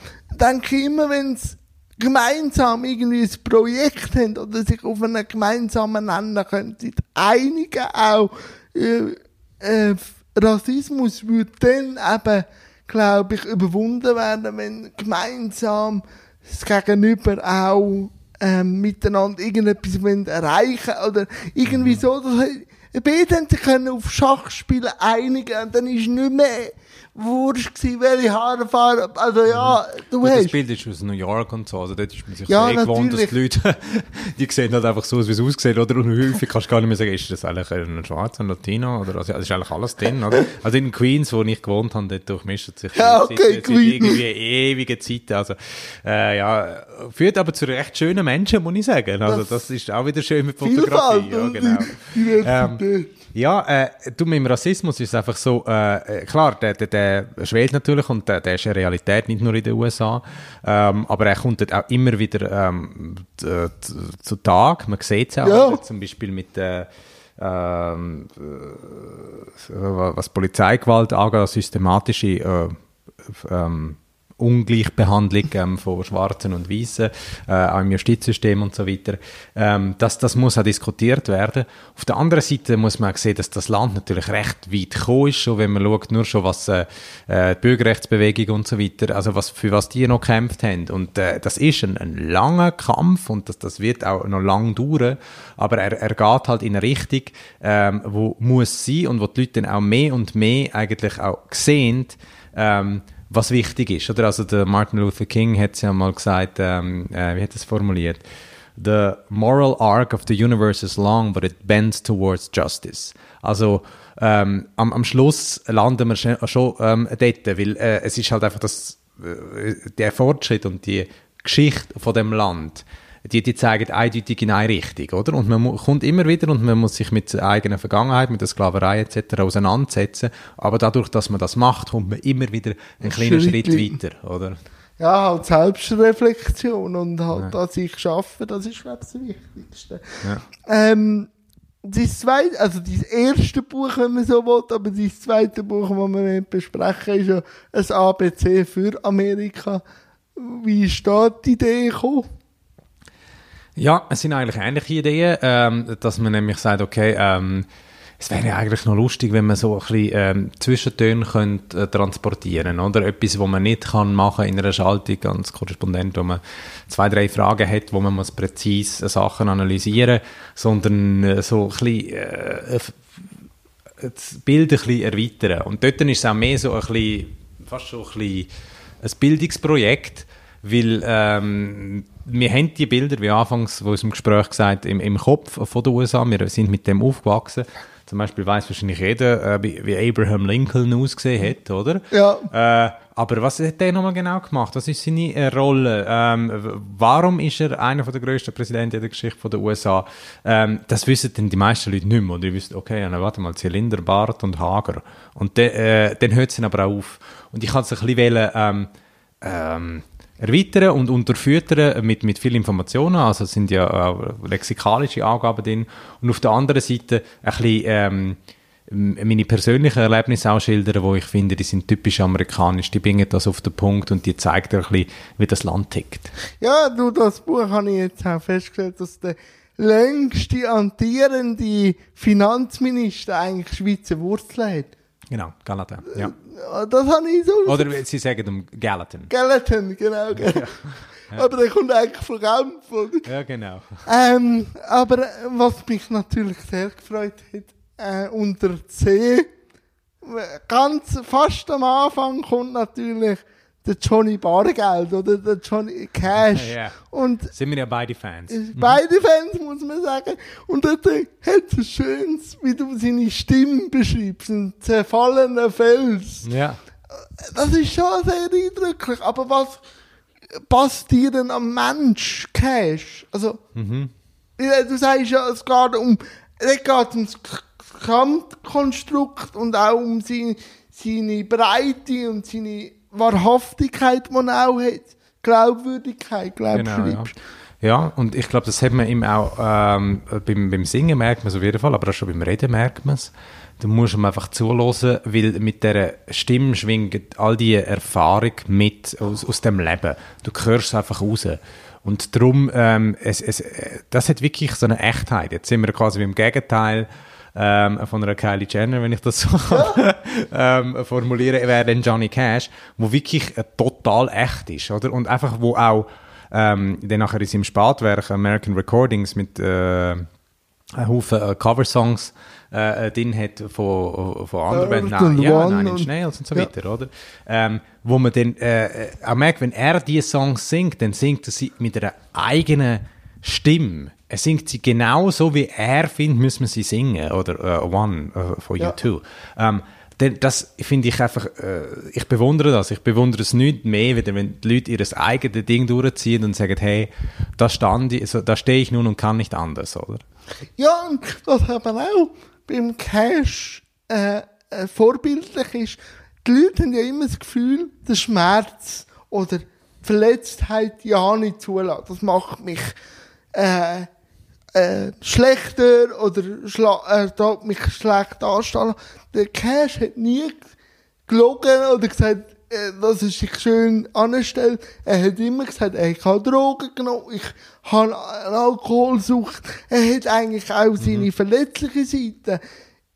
Denke ich immer, wenn sie gemeinsam irgendwie ein Projekt haben oder sich auf einen gemeinsamen Nenner können, sich einigen auch, äh, äh, Rassismus würde dann eben, glaube ich, überwunden werden, wenn gemeinsam das Gegenüber auch ähm, miteinander irgendetwas erreichen oder irgendwie so. Dass, beide haben sich können auf Schachspielen einigen und dann ist nicht mehr wurscht gewesen, welche Haarfarbe, also ja, du das hast. Bild ist aus New York und so, also dort ist man sich Ja, eh gewohnt, dass die. Leute, die sehen halt einfach so aus, wie es aussieht, oder? Und häufig kannst du gar nicht mehr sagen, ist das eigentlich ein Schwarzer, ein Latino, oder? Also, das ist eigentlich alles drin, oder? Also in Queens, wo ich gewohnt habe, dort durchmischt sich Ja, die okay, seit irgendwie ewige Zeiten, also, äh, ja, führt aber zu recht schönen Menschen, muss ich sagen. Also, das ist auch wieder schön mit Fotografie, ja, genau. Diversität. Ja, äh, du, mit dem Rassismus ist es einfach so, äh, äh, klar, der, der, der schwelt natürlich und der, der ist eine Realität, nicht nur in den USA, ähm, aber er kommt dort auch immer wieder ähm, t- zu Tag, man sieht es auch, Ja. zum Beispiel mit äh, ähm, äh, was Polizeigewalt angeht, systematische äh, ähm, Ungleichbehandlung ähm, von Schwarzen und Weißen, äh, auch im Justizsystem und so weiter. Ähm, das, das muss auch diskutiert werden. Auf der anderen Seite muss man auch sehen, dass das Land natürlich recht weit gekommen ist, schon wenn man schaut, nur schon was äh, äh, die Bürgerrechtsbewegung und so weiter, also was, für was die noch gekämpft haben. Und äh, das ist ein, ein langer Kampf und das, das wird auch noch lang dauern, aber er, er geht halt in eine Richtung, ähm, wo muss sein und wo die Leute dann auch mehr und mehr eigentlich auch sehen, ähm, was wichtig ist. Oder? Also der Martin Luther King hat es ja mal gesagt, ähm, äh, wie hat er es formuliert? The moral arc of the universe is long, but it bends towards justice. Also ähm, am, am Schluss landen wir schon, schon ähm, dort, weil äh, es ist halt einfach das, äh, der Fortschritt und die Geschichte von dem Land, die, die zeigen eindeutig in eine Richtung, oder? Und man kommt immer wieder und man muss sich mit der eigenen Vergangenheit, mit der Sklaverei etc. auseinandersetzen. Aber dadurch, dass man das macht, kommt man immer wieder einen kleinen Schritt Schritt weiter, oder? Ja, halt Selbstreflexion und halt an sich schaffen, das ist, glaube ich, das Wichtigste. Ähm, das zweite, also das erste Buch, wenn man so will, aber das zweite Buch, das wir besprechen, ist ja ein ABC für Amerika. Wie ist da die Idee gekommen? Ja, es sind eigentlich ähnliche Ideen, ähm, dass man nämlich sagt, okay, ähm, es wäre ja eigentlich noch lustig, wenn man so ein bisschen ähm, Zwischentöne könnte, äh, transportieren oder etwas, wo man nicht kann machen in einer Schaltung als Korrespondent, wo man zwei, drei Fragen hat, wo man muss präzise Sachen analysieren, sondern äh, so ein bisschen äh, das Bild ein bisschen erweitern. Und dort ist es auch mehr so ein bisschen, fast schon ein bisschen ein Bildungsprojekt, weil ähm, wir haben die Bilder, wie anfangs wo im Gespräch gesagt, im, im Kopf von den USA, wir sind mit dem aufgewachsen. Zum Beispiel weiß wahrscheinlich jeder, äh, wie, wie Abraham Lincoln ausgesehen hat, oder? Ja. Äh, aber was hat der nochmal genau gemacht? Was ist seine äh, Rolle? Ähm, warum ist er einer der grössten Präsidenten in der Geschichte der USA? Ähm, das wissen dann die meisten Leute nicht mehr. Oder die wissen, okay, na, warte mal, Zylinder, Bart und Hager. Und de, äh, dann hört es dann aber auch auf. Und ich kann es ein bisschen wählen, ähm, ähm, erweitern und unterfüttern mit, mit viel Informationen. Also es sind ja auch lexikalische Angaben drin. Und auf der anderen Seite ein bisschen ähm, meine persönlichen Erlebnisse auch schildern, wo ich finde, die sind typisch amerikanisch. Die bringen das auf den Punkt und die zeigen ein bisschen, wie das Land tickt. Ja, du, das Buch habe ich jetzt auch festgestellt, dass der längste amtierende Finanzminister eigentlich Schweizer Wurzeln hat. Genau, Gallatin. Ja. Ja, Das habe ich so Oder sie sagen um Gallatin. Gallatin, genau. genau. Aber der kommt eigentlich von Genf. oder? Ja, genau. Ähm, aber äh, was mich natürlich sehr gefreut hat, äh, unter C, äh, ganz fast am Anfang kommt natürlich der Johnny Bargeld oder der Johnny Cash. Ja. Und Sind wir ja beide Fans. beide Fans, muss man sagen. Und dort hat es schönes, wie du seine Stimme beschreibst, ein zerfallener Fels. Ja. das ist schon sehr eindrücklich. Aber was passt dir denn am Mensch, Cash? Also, ja, du sagst ja, es geht um, es geht ums Gesamtkonstrukt und auch um seine, seine Breite und seine Wahrhaftigkeit, die er auch hat. Glaubwürdigkeit, glaube Genau, ja. Ja, und ich glaube, das hat man ihm auch ähm, beim, beim Singen merkt man es auf jeden Fall, aber auch schon beim Reden merkt man es. Du musst ihm einfach zuhören, weil mit dieser Stimme schwingt all die Erfahrung mit aus, aus dem Leben. Du hörst es einfach raus. Und darum, ähm, es, es, äh, das hat wirklich so eine Echtheit. Jetzt sind wir quasi beim Gegenteil ähm, von einer Kylie Jenner, wenn ich das so ähm, formulieren wäre dann Johnny Cash, wo wirklich äh, total echt ist, oder? Und einfach, wo auch ähm, dann nachher in seinem Spätwerk American Recordings mit äh, einem Haufen äh, Coversongs äh, äh, drin hat von, von anderen and Nein, ja, One Nine und- Inch Nails und so Ja. weiter, oder? Ähm, wo man dann äh, äh, auch merkt, wenn er diese Songs singt, dann singt er sie mit einer eigenen Stimme. Er singt sie genau so, wie er findet, müssen wir sie singen, oder äh, One äh, von Ja. U2. Ähm, denn das finde ich einfach, äh, ich bewundere das. Ich bewundere es nicht mehr, wieder, wenn die Leute ihr eigenes Ding durchziehen und sagen, hey, da stand ich, so, da stehe ich nun und kann nicht anders, oder? Ja, und was aber auch beim Cash äh, äh, vorbildlich ist, die Leute haben ja immer das Gefühl, der Schmerz oder die Verletztheit ja nicht zulassen. Das macht mich äh, äh, schlechter oder schla äh, tut mich schlecht anstellen. Der Cash hat nie gelogen oder gesagt, äh, dass er sich schön anstellt. Er hat immer gesagt, ich habe Drogen genommen, ich habe eine Alkoholsucht. Er hat eigentlich auch seine verletzliche Seite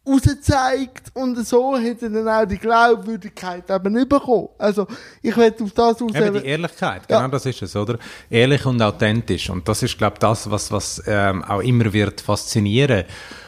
rausgezeigt und so hat er dann auch die Glaubwürdigkeit eben bekommen. Also, ich werde auf das raus... Eben die Ehrlichkeit, genau Ja. das ist es, oder? Ehrlich und authentisch. Und das ist, glaube ich, das, was, was ähm, auch immer wird faszinieren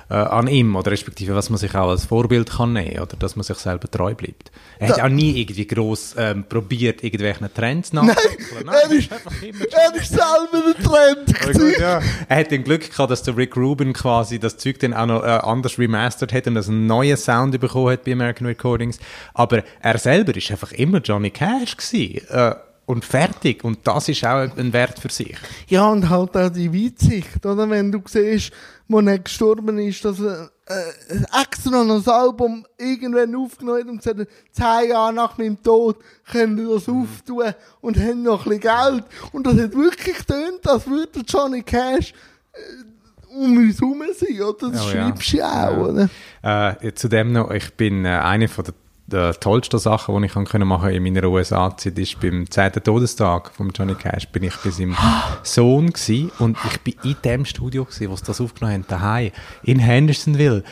äh, an ihm, oder respektive was man sich auch als Vorbild kann nehmen, oder dass man sich selber treu bleibt. Er hat Ja. auch nie irgendwie gross ähm, probiert, irgendwelchen Trends nachzufolgen. er ist, er ist selber der Trend. Gut, ja. Er hat den Glück gehabt, dass der Rick Rubin quasi das Zeug dann auch noch äh, anders remastert hat und einen neuen Sound bekommen hat bei American Recordings. Aber er selber ist einfach immer Johnny Cash gewesen. Äh, und fertig. Und das ist auch ein Wert für sich. Ja, und halt auch die Weitsicht, oder? Wenn du siehst, wo er gestorben ist, dass er äh, extra noch das Album irgendwann aufgenommen hat und gesagt hat, zehn Jahre nach meinem Tod können wir das auftun und haben noch ein bisschen Geld. Und das hat wirklich getönt, als würde Johnny Cash äh, um uns herum sein, oder? Das Oh schreibst du ja auch, Ja. oder? Äh, zudem noch, ich bin äh, eine von der, der tollsten Sachen, die ich können machen in meiner USA-Zeit, ist beim 10. Todestag von Johnny Cash, bin ich bei seinem Sohn gsi und ich bin in dem Studio gsi, wo sie das aufgenommen haben, daheim in Hendersonville,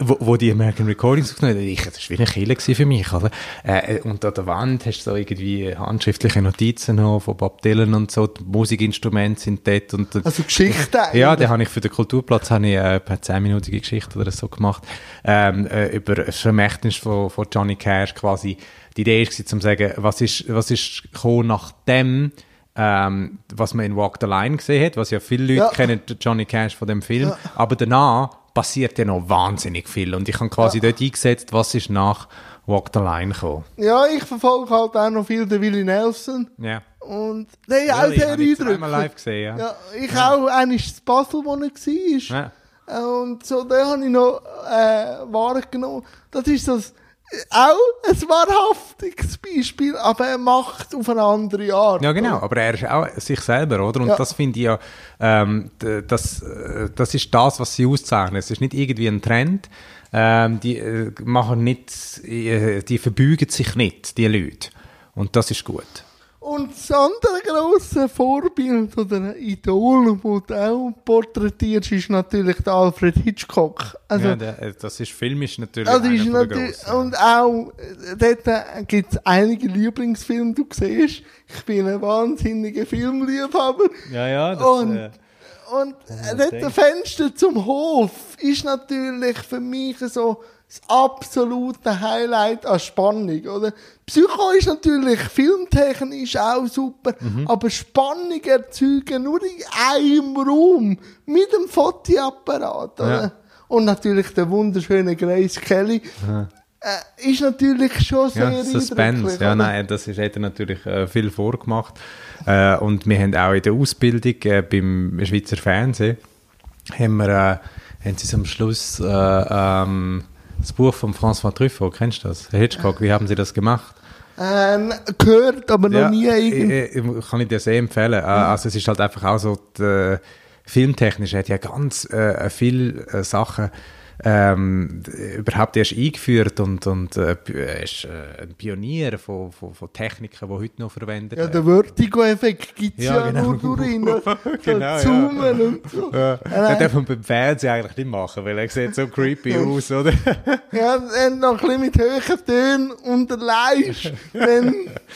wo, wo die American Recordings aufgenommen haben. Ich, das war wie eine Kille für mich, oder? Äh, und an der Wand hast du so irgendwie handschriftliche Notizen noch von Bob Dylan und so, die Musikinstrumente sind dort und Also Geschichte ja, den habe ich für den Kulturplatz habe ich, äh, eine 10-minütige Geschichte oder so gemacht, ähm, äh, über das Vermächtnis von, von Johnny Cash quasi. Die Idee war, zu sagen, was ist, was ist gekommen nachdem, ähm, was man in Walk the Line gesehen hat, was ja viele Leute Ja. kennen, Johnny Cash von dem Film, Ja. aber danach passiert ja noch wahnsinnig viel und ich habe quasi dort eingesetzt, was ist nach Walk the Line gekommen. Ja, ich verfolge halt auch noch viel den Willie Nelson. Ja. Und, nee, auch sehr Habe ich live eindrücklich. gesehen, ja. Ja, ich auch, eigentlich das Basel, wo er war. Ja. Und so, da habe ich noch äh, wahrgenommen. Das ist das auch ein wahrhaftiges Beispiel, aber er macht auf eine andere Art. Ja, genau. Aber er ist auch sich selber, oder? Und Ja. das finde ich ja, ähm, das, äh, das ist das, was sie auszeichnen. Es ist nicht irgendwie ein Trend. Ähm, die äh, machen nicht, äh, die verbeugen sich nicht, die Leute. Und das ist gut. Und das andere grosse Vorbild oder Idol, das du auch porträtierst, ist natürlich der Alfred Hitchcock. Also, ja, der, äh, das ist filmisch natürlich Also einer ist der natürlich, Grossen. und auch, äh, dort gibt es einige Lieblingsfilme, du siehst, ich bin ein wahnsinniger Filmliebhaber. Ja, ja, das, und, äh, und äh, dort das Fenster zum Hof ist natürlich für mich so das absolute Highlight an Spannung, oder? Psycho ist natürlich filmtechnisch auch super, Mhm. aber Spannung erzeugen nur in einem Raum mit dem Fotoapparat, oder? Ja. Und natürlich der wunderschöne Grace Kelly. äh, ist natürlich schon sehr Ja, Suspense, ja, nein, das ist, hat er natürlich äh, viel vorgemacht. Äh, und wir haben auch in der Ausbildung äh, beim Schweizer Fernsehen, haben, wir, äh, haben sie am Schluss äh, ähm, das Buch von François Truffaut, kennst du das? Hitchcock, wie haben sie das gemacht? Äh, gehört, aber noch nie irgendwie. äh, äh, kann ich dir sehr empfehlen. Äh, Also es ist halt einfach auch so, die, äh, filmtechnisch hat ja ganz äh, viele äh, Sachen ähm, überhaupt erst eingeführt und, und äh, er ist äh, ein Pionier von, von, von Techniken, die heute noch verwendet Ja, der Vertigo-Effekt gibt es Ja, ja, genau. nur durch ihn. So Genau, ja. zoomen und so. Ja, nein. das darf man beim Fernsehen eigentlich nicht machen, weil er sieht so creepy aus, oder? Ja, noch ein bisschen mit höheren Tönen unterleist. dann,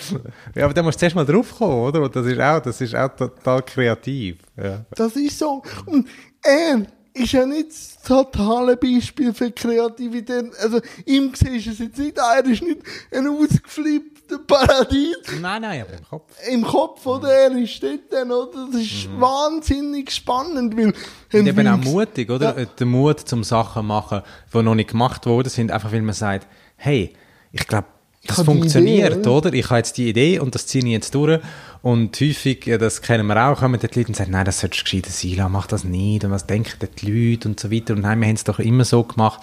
ja, aber da musst du zuerst mal drauf kommen, oder? Und das ist auch, das ist auch total kreativ. Ja. das ist so. Und er ist ja nicht das totale Beispiel für Kreativität. Also, ihm siehst du es jetzt nicht an, er ist nicht ein ausgeflippter Paradies Nein, nein, aber im Kopf. im Kopf, oder? Er ist dort dann, oder? Das ist wahnsinnig spannend, weil... Und eben auch mutig, oder? Ja. Der Mut zum Sachen machen, die noch nicht gemacht worden sind, einfach weil man sagt, hey, ich glaube, das funktioniert, Idee, oder? oder? Ich habe jetzt die Idee und das ziehe ich jetzt durch. Und häufig, das kennen wir auch, kommen die Leute und sagen, nein, das solltest du gescheiter sein lassen, mach das nicht. Und was denken die Leute und so weiter. Und nein, wir haben es doch immer so gemacht.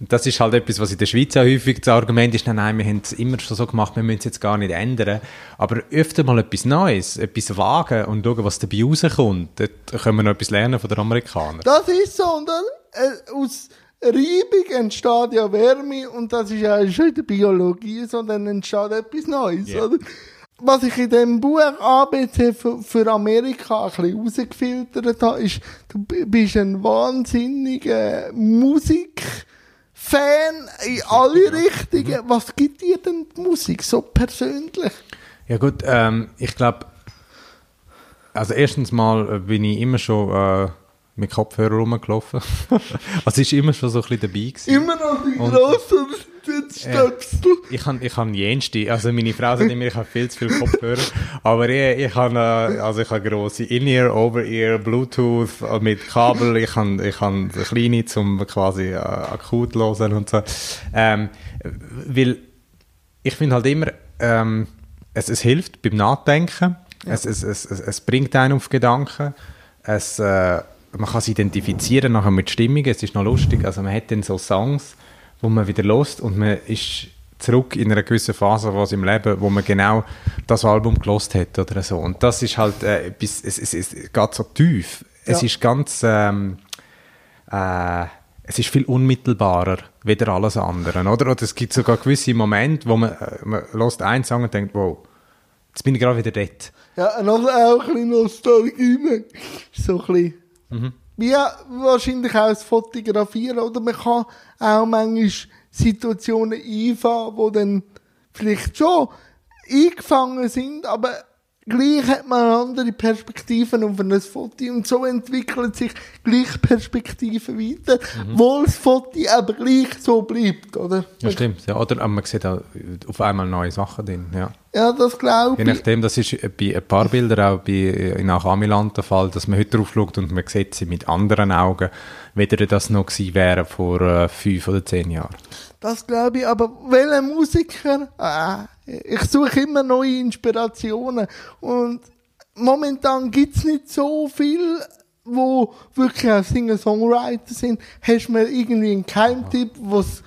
Und das ist halt etwas, was in der Schweiz auch häufig das Argument ist, nein, nein, wir haben es immer schon so gemacht, wir müssen es jetzt gar nicht ändern. Aber öfter mal etwas Neues, etwas wagen und schauen, was dabei rauskommt. Dort können wir noch etwas lernen von den Amerikanern. Das ist so, und dann, äh, aus Reibung entsteht ja Wärme, und das ist ja schon in der Biologie so, dann entsteht etwas Neues, Ja. oder? Was ich in dem Buch ABC für, für Amerika ein bisschen rausgefiltert habe, ist, du bist ein wahnsinniger Musikfan in alle Richtungen. Was gibt dir denn die Musik so persönlich? Ja gut, ähm, ich glaube, also erstens mal äh, bin ich immer schon äh, mit Kopfhörer rumgelaufen. also war immer schon so ein bisschen dabei gewesen. Immer noch die grossen Stöpsel. Ich habe ich han jenste, also meine Frau sagt immer, ich habe viel zu viel Kopfhörer, aber ich, ich habe äh, also ich habe grosse In-Ear, Over-Ear, Bluetooth äh, mit Kabel, ich habe ich han kleine zum quasi äh, akut hören und so. Ähm, weil ich finde halt immer, ähm, es, es hilft beim Nachdenken, es, es, es, es, es bringt einen auf Gedanken, es, äh, man kann es identifizieren nachher mit Stimmungen, es ist noch lustig, also man hat dann so Songs, wo man wieder lost und man ist zurück in einer gewissen Phase was im Leben, wo man genau das Album gelost hat oder so. Und das ist halt äh, etwas, es, es, es geht so tief. Es Ja. ist ganz, ähm, äh, es ist viel unmittelbarer wie alles andere, oder? Oder es gibt sogar gewisse Momente, wo man, äh, man lost einen Song und denkt, wow, jetzt bin ich gerade wieder dort. Ja, noch auch ein bisschen Nostalgie. ne? So ein bisschen. Mhm. Wie wahrscheinlich auch das Fotografieren, oder man kann auch manchmal Situationen einfahren, wo dann vielleicht schon eingefangen sind, aber gleich hat man andere Perspektiven auf ein Foto und so entwickelt sich gleich Perspektiven weiter, Mhm. wo das Foto aber gleich so bleibt, oder? Ja, stimmt. Ja, oder man sieht auch auf einmal neue Sachen drin. Ja. Ja, das glaube Je ich. nachdem, das ist bei ein paar Bildern auch bei, in Amiland der Fall, dass man heute drauf schaut und man sieht sie mit anderen Augen, weder das noch gewesen wäre vor äh, fünf oder zehn Jahren. Das glaube ich, aber welcher Musiker? Ah, ich suche immer neue Inspirationen und momentan gibt es nicht so viel, wo wirklich Singer-Songwriter sind. Hast du mir irgendwie einen Keimtipp, was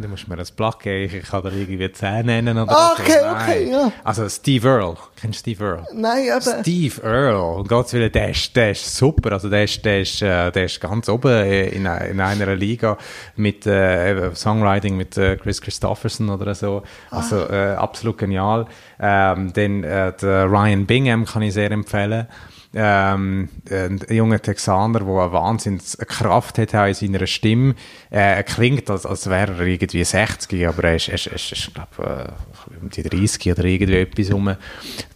Dann musst du mir ein Plug geben, ich kann dir irgendwie zehn nennen oder Ah, so. okay, Nein. okay, ja. Also Steve Earle, kennst du Steve Earle? Nein, aber Steve Earle, und Gottes Willen, der ist, der ist super, also der ist, der ist, äh, der ist ganz oben in, in einer Liga mit äh, Songwriting mit äh, Chris Christopherson oder so, also äh, absolut genial. Ähm, dann äh, Ryan Bingham kann ich sehr empfehlen. Ähm, ein junger Texaner, der eine Wahnsinnskraft hat in seiner Stimme. Äh, er klingt, als, als wäre er irgendwie 60, aber er ist, er ist, er ist, ich glaube, äh, um die 30 oder irgendwie etwas rum.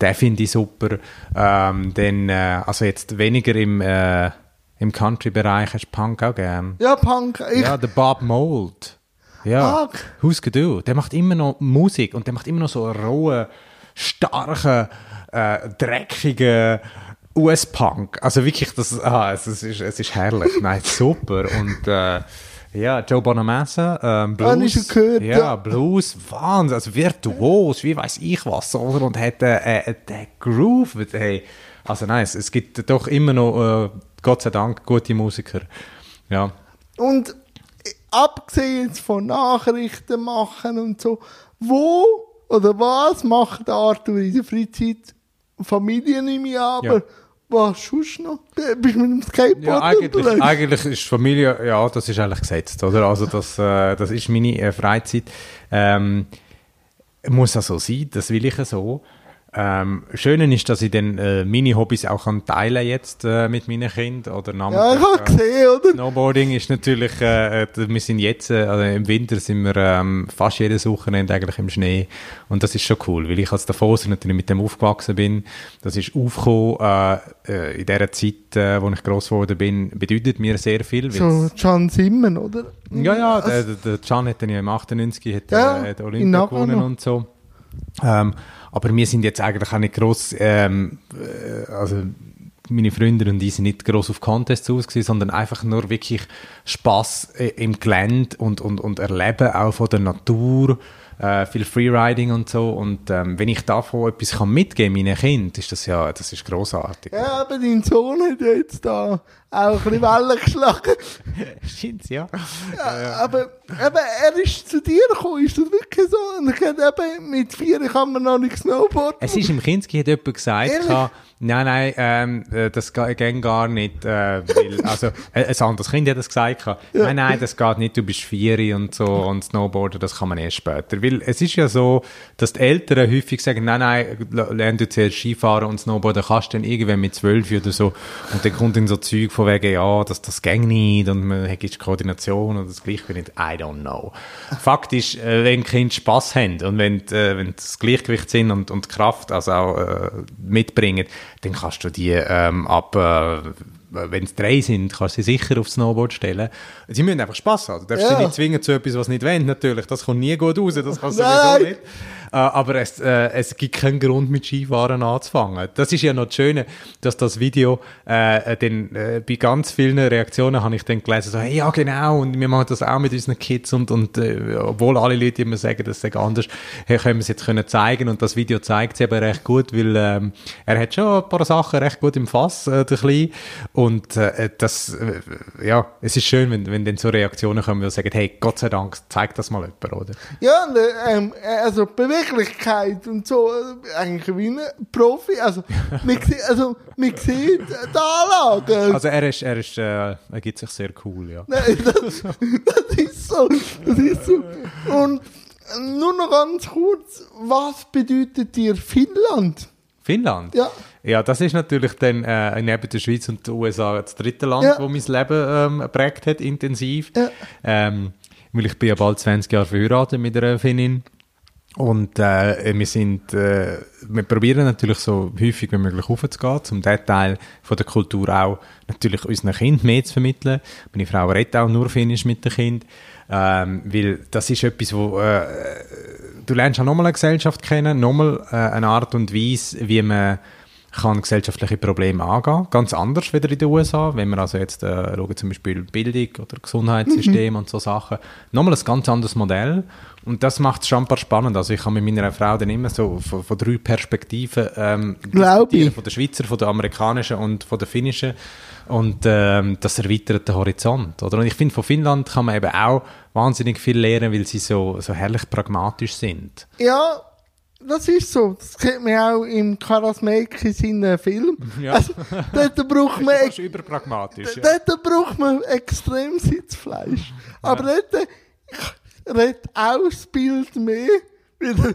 Den finde ich super. Ähm, dann, äh, also jetzt weniger im, äh, im Country-Bereich, hast du Punk auch gern? ja, Punk, ich, Ja, der Bob Mold. Ja, Ah. Who's Do. Der macht immer noch Musik und der macht immer noch so einen rohen, starken, äh, dreckigen US-Punk. Also wirklich, das, ah, es, es, ist, es ist herrlich. Nein, super. Und äh, Ja, Joe Bonamassa, ähm, Blues. Habe ich schon gehört, ja, ja. Blues, Wahnsinn, also virtuos, wie weiß ich was, oder? Und hat äh, äh, den Groove, hey, also nein, es, es gibt doch immer noch, äh, Gott sei Dank, gute Musiker. Ja. Und äh, abgesehen von Nachrichten machen und so, wo oder was macht Arthur in der Freizeit? Familie nehme ich aber Ja. Was sonst noch? Bist du mit dem Skateboard Ja, eigentlich, unterwegs? eigentlich ist Familie, ja, das ist eigentlich gesetzt, oder? Also das, äh, das ist meine äh, Freizeit. Ähm, muss auch so sein, das will ich so. Ähm, Schöne ist, dass ich dann äh, meine Hobbys auch kann teilen jetzt äh, mit meinen Kindern oder Ja, ich habe äh, gesehen, oder? Snowboarding ist natürlich, äh, äh, wir sind jetzt, äh, also im Winter sind wir ähm, fast jedes Wochenende eigentlich im Schnee und das ist schon cool, weil ich als davor natürlich mit dem aufgewachsen bin, das ist aufgekommen äh, äh, in dieser Zeit, äh, wo ich gross geworden bin, bedeutet mir sehr viel. So John Simon, oder? ja, ja, der, der Can hat dann ja im 98 hat, Ja, äh, in Olympia gewonnen und so. Ähm, aber wir sind jetzt eigentlich auch nicht gross, ähm, äh, also meine Freunde und ich sind nicht gross auf Contests aus sondern einfach nur wirklich Spaß äh, im Gelände und, und, und Erleben auch von der Natur, äh, viel Freeriding und so. Und ähm, wenn ich davon etwas kann mitgeben meinen Kind, ist das ja, das ist großartig. ja, aber dein Sohn hat ja jetzt da auch ein bisschen Wellen geschlagen. Stimmt's, ja. Ja, aber, aber er ist zu dir gekommen, ist das wirklich so? Und hat eben mit vier kann man noch nicht Snowboarden. Es ist im Kinski hat jemand gesagt, Ehrlich? Nein, nein, ähm, äh, das geht gar nicht, äh, weil, also, äh, ein anderes Kind hat das gesagt, gehabt, nein, nein, das geht nicht, du bist vier und so, und Snowboarden, das kann man erst später, weil es ist ja so, dass die Eltern häufig sagen, nein, nein, lern du zuerst Skifahren und Snowboarden, kannst du dann irgendwann mit zwölf oder so, und dann kommt dann so Zeug von wegen, ja, das, das ging nicht, und man hat Koordination und das Gleichgewicht, I don't know. Fakt ist, äh, wenn Kinder Spass haben und wenn, äh, wenn das Gleichgewicht sind und, und Kraft also auch äh, mitbringen, dann kannst du die ähm, ab, äh, wenn es drei sind, kannst du sie sicher aufs Snowboard stellen. Sie müssen einfach Spass haben. Du darfst Ja. sie nicht zwingen zu etwas, was sie nicht wollen, natürlich. Das kommt nie gut raus, das kannst du sowieso nicht. Äh, aber es, äh, es gibt keinen Grund, mit Skifahren anzufangen. Das ist ja noch das Schöne, dass das Video äh, dann, äh, bei ganz vielen Reaktionen habe ich dann gelesen, so, hey, ja genau, und wir machen das auch mit unseren Kids und, und äh, obwohl alle Leute immer sagen, das sei anders, hey, können wir es jetzt können zeigen und das Video zeigt es eben recht gut, weil ähm, er hat schon ein paar Sachen recht gut im Fass, äh, der Kleine. und äh, das, äh, ja, es ist schön, wenn, wenn dann so Reaktionen kommen, die sagen, hey, Gott sei Dank, zeig das mal jemand, oder? Ja, äh, ähm, äh, also Beweglichkeit und so, eigentlich wie ein Profi. Also, man also, man sieht die Anlage. Also er ist, er ist, äh, er gibt sich sehr cool, ja. Nein, das, das ist so. Das ist so. Und nur noch ganz kurz, was bedeutet dir Finnland? Finnland? Ja. Ja, das ist natürlich dann äh, neben der Schweiz und den USA das dritte Land, Ja. wo mein Leben ähm, geprägt hat, intensiv. Ja. Ähm, weil ich bin ja bald 20 Jahre verheiratet mit einer Finnin. Und äh, wir sind, äh, wir probieren natürlich so häufig wie möglich aufzugehen, um diesen Teil von der Kultur auch natürlich unseren Kindern mehr zu vermitteln. Meine Frau redet auch nur Finnisch mit den Kindern, ähm, weil das ist etwas, wo äh, du lernst auch nochmal eine Gesellschaft kennen, nochmal äh, eine Art und Weise, wie man kann gesellschaftliche Probleme angehen. Ganz anders wieder in den USA, wenn wir also jetzt äh, schauen, zum Beispiel Bildung oder Gesundheitssystem und so Sachen. Nochmal ein ganz anderes Modell. Und das macht es schon ein paar spannend. Also ich habe mit meiner Frau dann immer so von, von drei Perspektiven ähm, ich. Von der Schweizer, von der amerikanischen und von der finnischen. Und ähm, das erweitert den Horizont. Oder? Und ich finde, von Finnland kann man eben auch wahnsinnig viel lernen, weil sie so, so herrlich pragmatisch sind. Ja, das ist so. Das sieht man auch im Karasmekis in einem Film. Ja. Also, dort braucht man Das ist überpragmatisch. Ja. Dort braucht man extrem Sitzfleisch. Aber dort redet auch das Bild mehr, weil,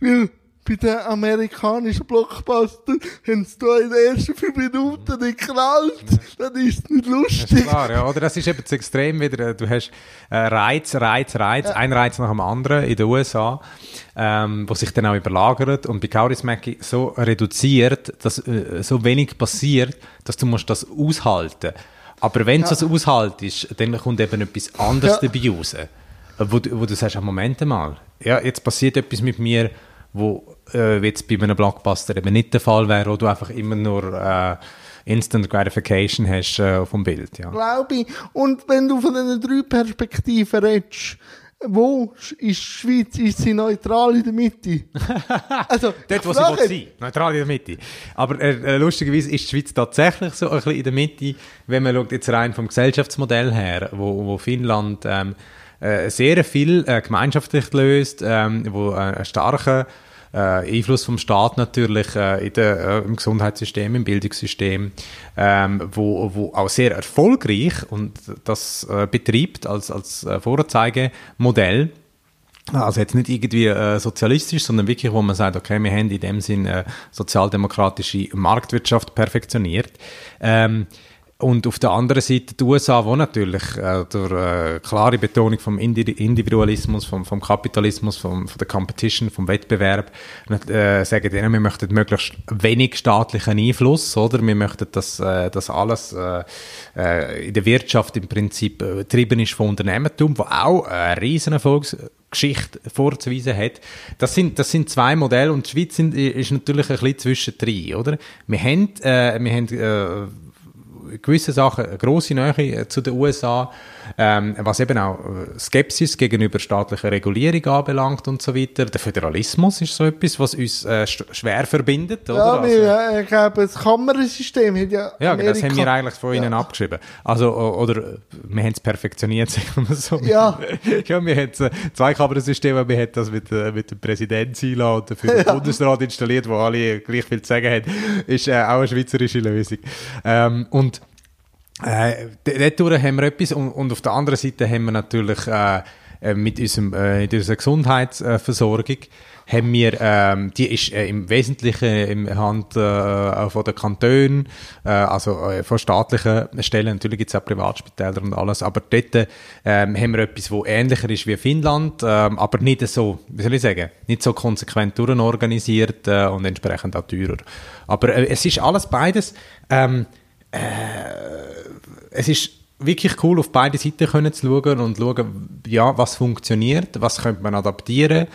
weil bei den amerikanischen Blockbuster haben sie da in den ersten fünf Minuten nicht geknallt. Dann ist es nicht Das ist lustig. klar, ja. Oder das ist eben das Extrem wieder. Du hast äh, Reiz, Reiz, Reiz, ein Reiz nach dem anderen in den USA, ähm, wo sich dann auch überlagert und bei Kaurismäki so reduziert, dass äh, so wenig passiert, dass du musst das aushalten. Aber wenn du das aushaltest, dann kommt eben etwas anderes Ja. dabei raus. Wo, du- wo du sagst, ah, Moment mal, ja, jetzt passiert etwas mit mir, wo äh, jetzt bei einem Blockbuster eben nicht der Fall wäre, wo du einfach immer nur äh, Instant Gratification hast äh, vom Bild. Ja. Glaube ich. Und wenn du von diesen drei Perspektiven redest, wo ist die Schweiz? Ist sie neutral in der Mitte? also, Dort, wo sie sein Neutral in der Mitte. Aber äh, lustigerweise ist die Schweiz tatsächlich so ein bisschen in der Mitte, wenn man schaut jetzt rein vom Gesellschaftsmodell her, wo, wo Finnland ähm, äh, sehr viel äh, gemeinschaftlich löst, ähm, wo äh, einen starken äh, Einfluss vom Staat natürlich äh, in der, im Gesundheitssystem, im Bildungssystem, ähm, wo, wo auch sehr erfolgreich und das betreibt als, als Vorzeigemodell. Also jetzt nicht irgendwie äh, sozialistisch, sondern wirklich, wo man sagt, okay, wir haben in dem Sinn äh, sozialdemokratische Marktwirtschaft perfektioniert. Ähm, und auf der anderen Seite die USA, wo natürlich äh, durch äh, klare Betonung vom Individualismus, vom, vom Kapitalismus, vom, von der Competition, vom Wettbewerb, äh, sagen denen, wir möchten möglichst wenig staatlichen Einfluss, oder? Wir möchten, dass äh, das alles äh, äh, in der Wirtschaft im Prinzip äh, getrieben ist von Unternehmertum, wo auch eine riesen Erfolgsgeschichte vorzuweisen hat. Das sind, das sind zwei Modelle und die Schweiz sind, ist natürlich ein bisschen zwischendrin, oder? Wir haben, äh, wir haben äh, gewisse Sachen eine grosse Nähe äh, zu den USA, ähm, was eben auch äh, Skepsis gegenüber staatlicher Regulierung anbelangt und so weiter. Der Föderalismus ist so etwas, was uns äh, schwer verbindet. Oder? Ja, wir, also, ich glaube, das Kammersystem hat ja Ja, Amerika. das haben wir eigentlich von Ihnen ja. abgeschrieben. Also, oder wir haben es perfektioniert, sagen wir so. Ja. ja wir haben zwei Kammersysteme, wir haben das mit, mit dem Präsidenten Sila und dafür den ja. Bundesrat installiert, wo alle gleich viel zu sagen haben, ist äh, auch eine schweizerische Lösung. Ähm, und äh, dort haben wir etwas und, und, auf der anderen Seite haben wir natürlich äh, äh mit, unserem, äh, mit unserer Gesundheitsversorgung haben wir, ähm, die ist äh, im Wesentlichen in Hand äh, von den Kantonen, äh, also äh, von staatlichen Stellen, natürlich gibt es auch Privatspitäler und alles, aber dort ähm, haben wir etwas, wo ähnlicher ist wie Finnland, ähm, aber nicht so, wie soll ich sagen, nicht so konsequent durchorganisiert äh, und entsprechend auch teurer. Aber äh, es ist alles beides ähm, äh, es ist wirklich cool, auf beide Seiten können zu schauen und schauen, ja, was funktioniert, was könnte man adaptieren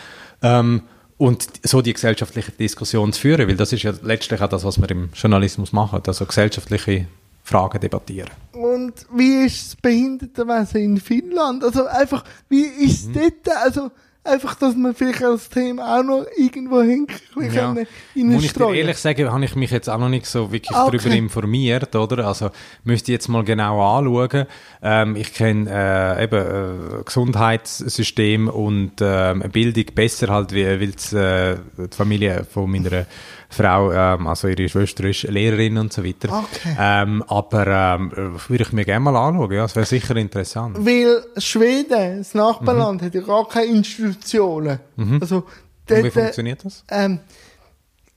ähm, und so die gesellschaftliche Diskussion zu führen, weil das ist ja letztlich auch das, was wir im Journalismus machen, also gesellschaftliche Fragen debattieren. Und wie ist das Behindertenwesen in Finnland? Also einfach, wie ist es mhm. dort? Also Einfach, dass man vielleicht als Thema auch noch irgendwo hinkriegen ja. Muss ich dir ehrlich sagen, habe ich mich jetzt auch noch nicht so wirklich okay. darüber informiert, oder? Also, müsste ich jetzt mal genau anschauen. Ähm, ich kenne äh, eben äh, Gesundheitssystem und äh, Bildung besser halt, weil äh, die Familie von meiner Frau, ähm, also ihre Schwester ist Lehrerin und so weiter. Okay. Ähm, aber ähm, würde ich mir gerne mal anschauen, ja, das wäre sicher interessant. Weil Schweden, das Nachbarland, mhm. hat ja gar keine Institutionen. Mhm. Also, dort, wie funktioniert das? Ähm,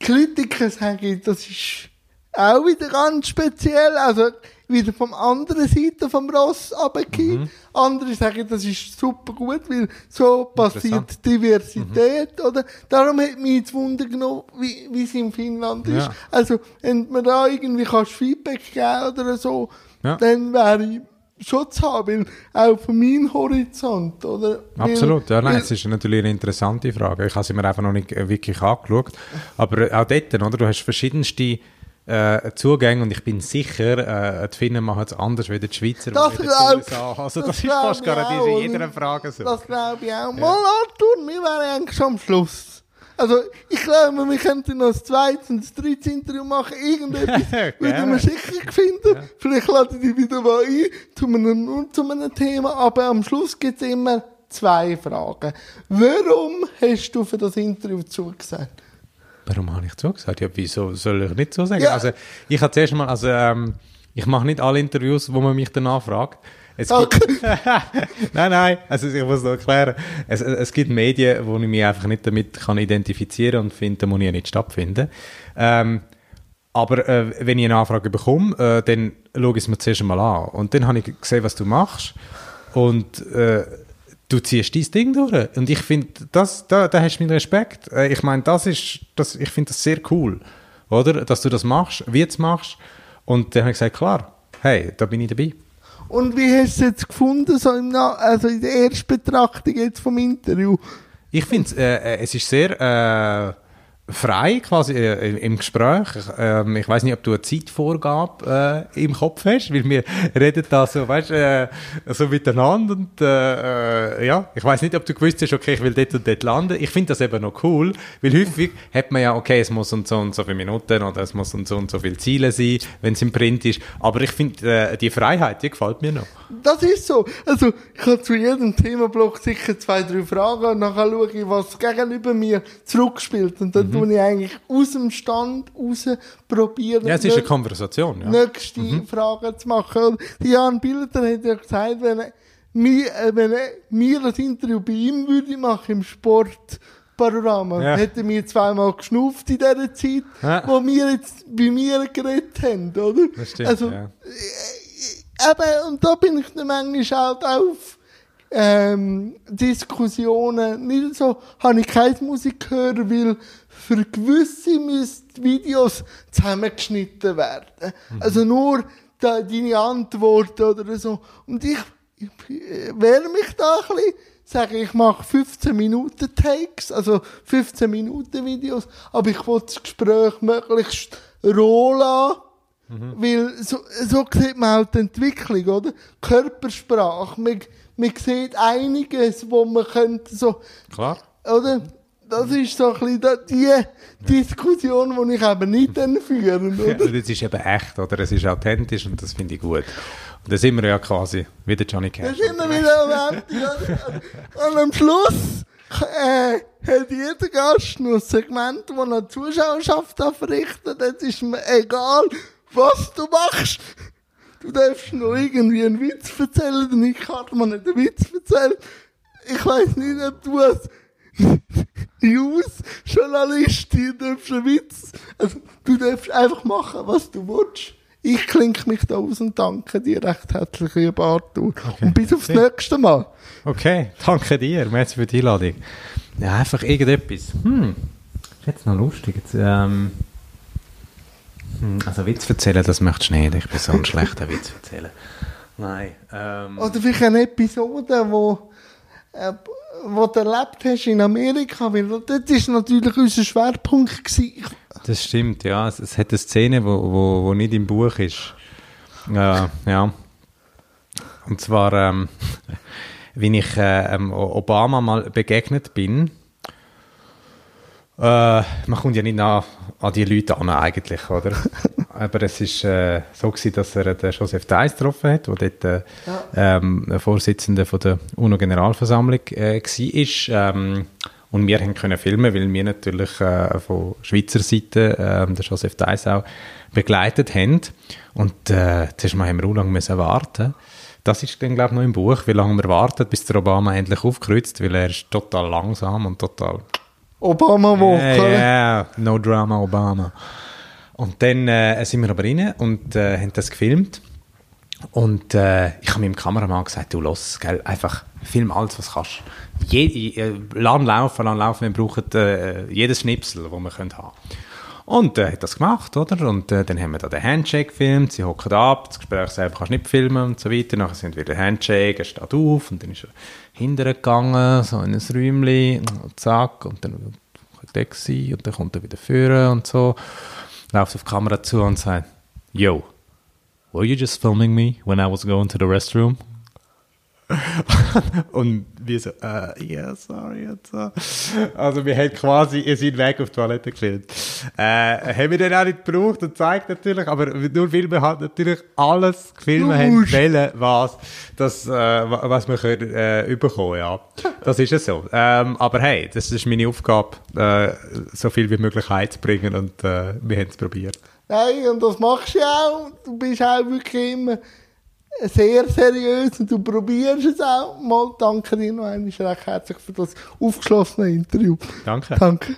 Kritiker sagen, das ist auch wieder ganz speziell. Also, wieder vom anderen Seite vom Ross runtergehen. Mhm. Andere sagen, das ist super gut, weil so passiert Diversität, mhm. oder? Darum hat mich jetzt Wunder genommen, wie, wie es in Finnland ist. Also, wenn man da irgendwie kannst Feedback geben oder so, ja. dann wäre ich schon zu haben, auch von meinem Horizont, oder? Absolut, ja, nein, es ist natürlich eine interessante Frage. Ich habe sie mir einfach noch nicht wirklich angeschaut. Aber auch dort, oder? Du hast verschiedenste äh, Zugänge und ich bin sicher, äh, die Finnen machen es anders wie die Schweizer. Das glaube ich. Also das, das ist fast gar in jeder Frage so. Das glaube ich auch. Ja. Mal Arthur, wir wären eigentlich schon am Schluss. Also, ich glaube, wir könnten noch das zweite und das dritte Interview machen. Irgendetwas würden wir sicher finden. Ja. Vielleicht lade ich dich wieder mal ein zu einem, zu einem Thema. Aber am Schluss gibt es immer zwei Fragen. Warum hast du für das Interview zugesagt? Warum habe ich zugesagt? Ja, wieso soll ich nicht so sagen? Ja. Also, ich habe zuerst mal, also, ähm, ich mache nicht alle Interviews, wo man mich danach fragt. Es okay. gibt, nein, nein, also ich muss noch erklären. Es, es gibt Medien, wo ich mich einfach nicht damit kann identifizieren und finde, da muss ich nicht stattfinden. Ähm, aber äh, wenn ich eine Anfrage bekomme, äh, dann schaue ich es mir zuerst mal an. Und dann habe ich gesehen, was du machst. Und äh, du ziehst dein Ding durch. Und ich finde, das, da, da hast du meinen Respekt. Äh, ich meine, das ist, das, ich finde das sehr cool, oder? Dass du das machst, wie du es machst. Und dann habe ich gesagt, klar, hey, da bin ich dabei. Und wie hast du es jetzt gefunden, so im also in der Erstbetrachtung jetzt vom Interview? Ich finde, äh, es ist sehr äh, frei quasi äh, im Gespräch. Ich, ähm, ich weiß nicht, ob du eine Zeitvorgabe äh, im Kopf hast, weil wir reden da so, weißt, äh, so miteinander und äh, äh, ja, ich weiß nicht, ob du gewusst hast, okay, ich will dort und dort landen. Ich finde das eben noch cool, weil häufig hat man ja, okay, es muss und so und so viele Minuten oder es muss und so und so viele Ziele sein, wenn es im Print ist. Aber ich finde, äh, die Freiheit, die gefällt mir noch. Das ist so. Also, ich habe zu jedem Themenblock sicher zwei, drei Fragen und dann schaue ich, was gegenüber mir zurückspielt. Und dann tue ich eigentlich aus dem Stand raus probieren. Ja, es ist eine Konversation, ja. nächste Frage zu machen. Und Die Jan Bilder hat ja gesagt, wenn er, mir, äh, wenn er mir das Interview bei ihm würde machen im Sportpanorama, Ja. hätte mir zweimal geschnauft in dieser Zeit, Ja. wo wir jetzt bei mir geredet haben, oder? Das stimmt, also, ja. Eben, und da bin ich dann manchmal halt auf ähm, Diskussionen, nicht so, habe ich keine Musik hören, weil für gewisse müssen Videos zusammengeschnitten werden. Also nur da, deine Antworten oder so. Und ich, ich wehre mich da ein bisschen, sage ich mache 15 Minuten Takes, also 15 Minuten Videos, aber ich will das Gespräch möglichst roh lassen. Weil so, so sieht man auch die Entwicklung, oder? Körpersprache. Man, man sieht einiges, wo man könnte so, Klar. oder? Das ist so ein bisschen da- die Diskussion, die ich eben nicht dann führen, Ja, oder? das ist eben echt, oder? Es ist authentisch und das finde ich gut. Und da sind wir ja quasi wieder Johnny Das Cash. ist immer wieder am Ende, oder? Und am Schluss äh, hat jeder Gast noch ein Segment, das er Zuschauerschaft darf. Jetzt ist mir egal, was du machst. Du darfst noch irgendwie einen Witz erzählen, denn ich kann mir nicht einen Witz erzählen. Ich weiß nicht, ob du als News-Journalistin darfst einen Witz, also du darfst einfach machen, was du willst. Ich klinke mich da aus und danke dir recht herzlich, lieber Arthur. Und bis aufs nächste Mal. Okay, danke dir. Merci für die Einladung. Ja, einfach irgendetwas. Hm, ist jetzt noch lustig. Jetzt, ähm, hm, also Witz erzählen, das möchtest du nicht. Ich bin so ein schlechter Witz erzählen. Nein. Ähm, Oder vielleicht eine Episode, wo, äh, wo du erlebt hast in Amerika, weil dort ist natürlich unser Schwerpunkt gewesen. Das stimmt, ja. Es, es hat eine Szene, wo, wo, wo nicht im Buch ist. Äh, ja. Und zwar, ähm, wie ich äh, ähm, Obama mal begegnet bin. Äh, man kommt ja nicht nah an die Leute an, eigentlich, oder? Aber es ist äh, so gewesen, dass er den Joseph Deiss getroffen hat, der dort äh, ähm, der Vorsitzende von der UNO-Generalversammlung äh, war. Ähm, und wir haben können filmen, weil wir natürlich äh, von Schweizer Seite äh, den Joseph Deiss auch begleitet haben. Und äh, zuerst mal haben wir auch lange müssen warten. Das ist dann, glaube ich, noch im Buch, wie lange wir warten, bis der Obama endlich aufkreuzt, weil er ist total langsam und total Obama-Woche. ja, yeah, no drama Obama. Und dann äh, sind wir aber rein und äh, haben das gefilmt. Und äh, ich habe meinem Kameramann gesagt, du los, gell, einfach film alles, was kannst. Je, äh, lass laufen, lass laufen, wir brauchen äh, jedes Schnipsel, das wir können haben Und er hat das gemacht, oder? Und äh, dann haben wir da den Handshake gefilmt, sie hocken ab, das Gespräch selber kannst du nicht filmen und so weiter. Nachher sind wieder Handshake, er steht auf und dann ist er hinterher gegangen, so in ein Räumchen, zack, und dann der gewesen, und dann kommt er wieder führen und so, läuft auf die Kamera zu und sagt, yo, were you just filming me when I was going to the restroom? und wir so, äh, yeah, sorry. Und so. Also wir haben quasi seinen Weg auf die Toilette gefilmt. Äh, haben wir dann auch nicht gebraucht und zeigt natürlich, aber nur weil wir halt natürlich alles gefilmt haben, wollen, was, das, äh, wa- was wir können, äh, überkommen, ja. Das ist es so. Ähm, aber hey, das ist meine Aufgabe, äh, so viel wie möglich heizubringen und äh, wir haben es probiert. Nein, und das machst du ja auch. Du bist auch wirklich immer sehr seriös und du probierst es auch. Mal danke dir noch einmal recht herzlich für das aufgeschlossene Interview. Danke. Danke.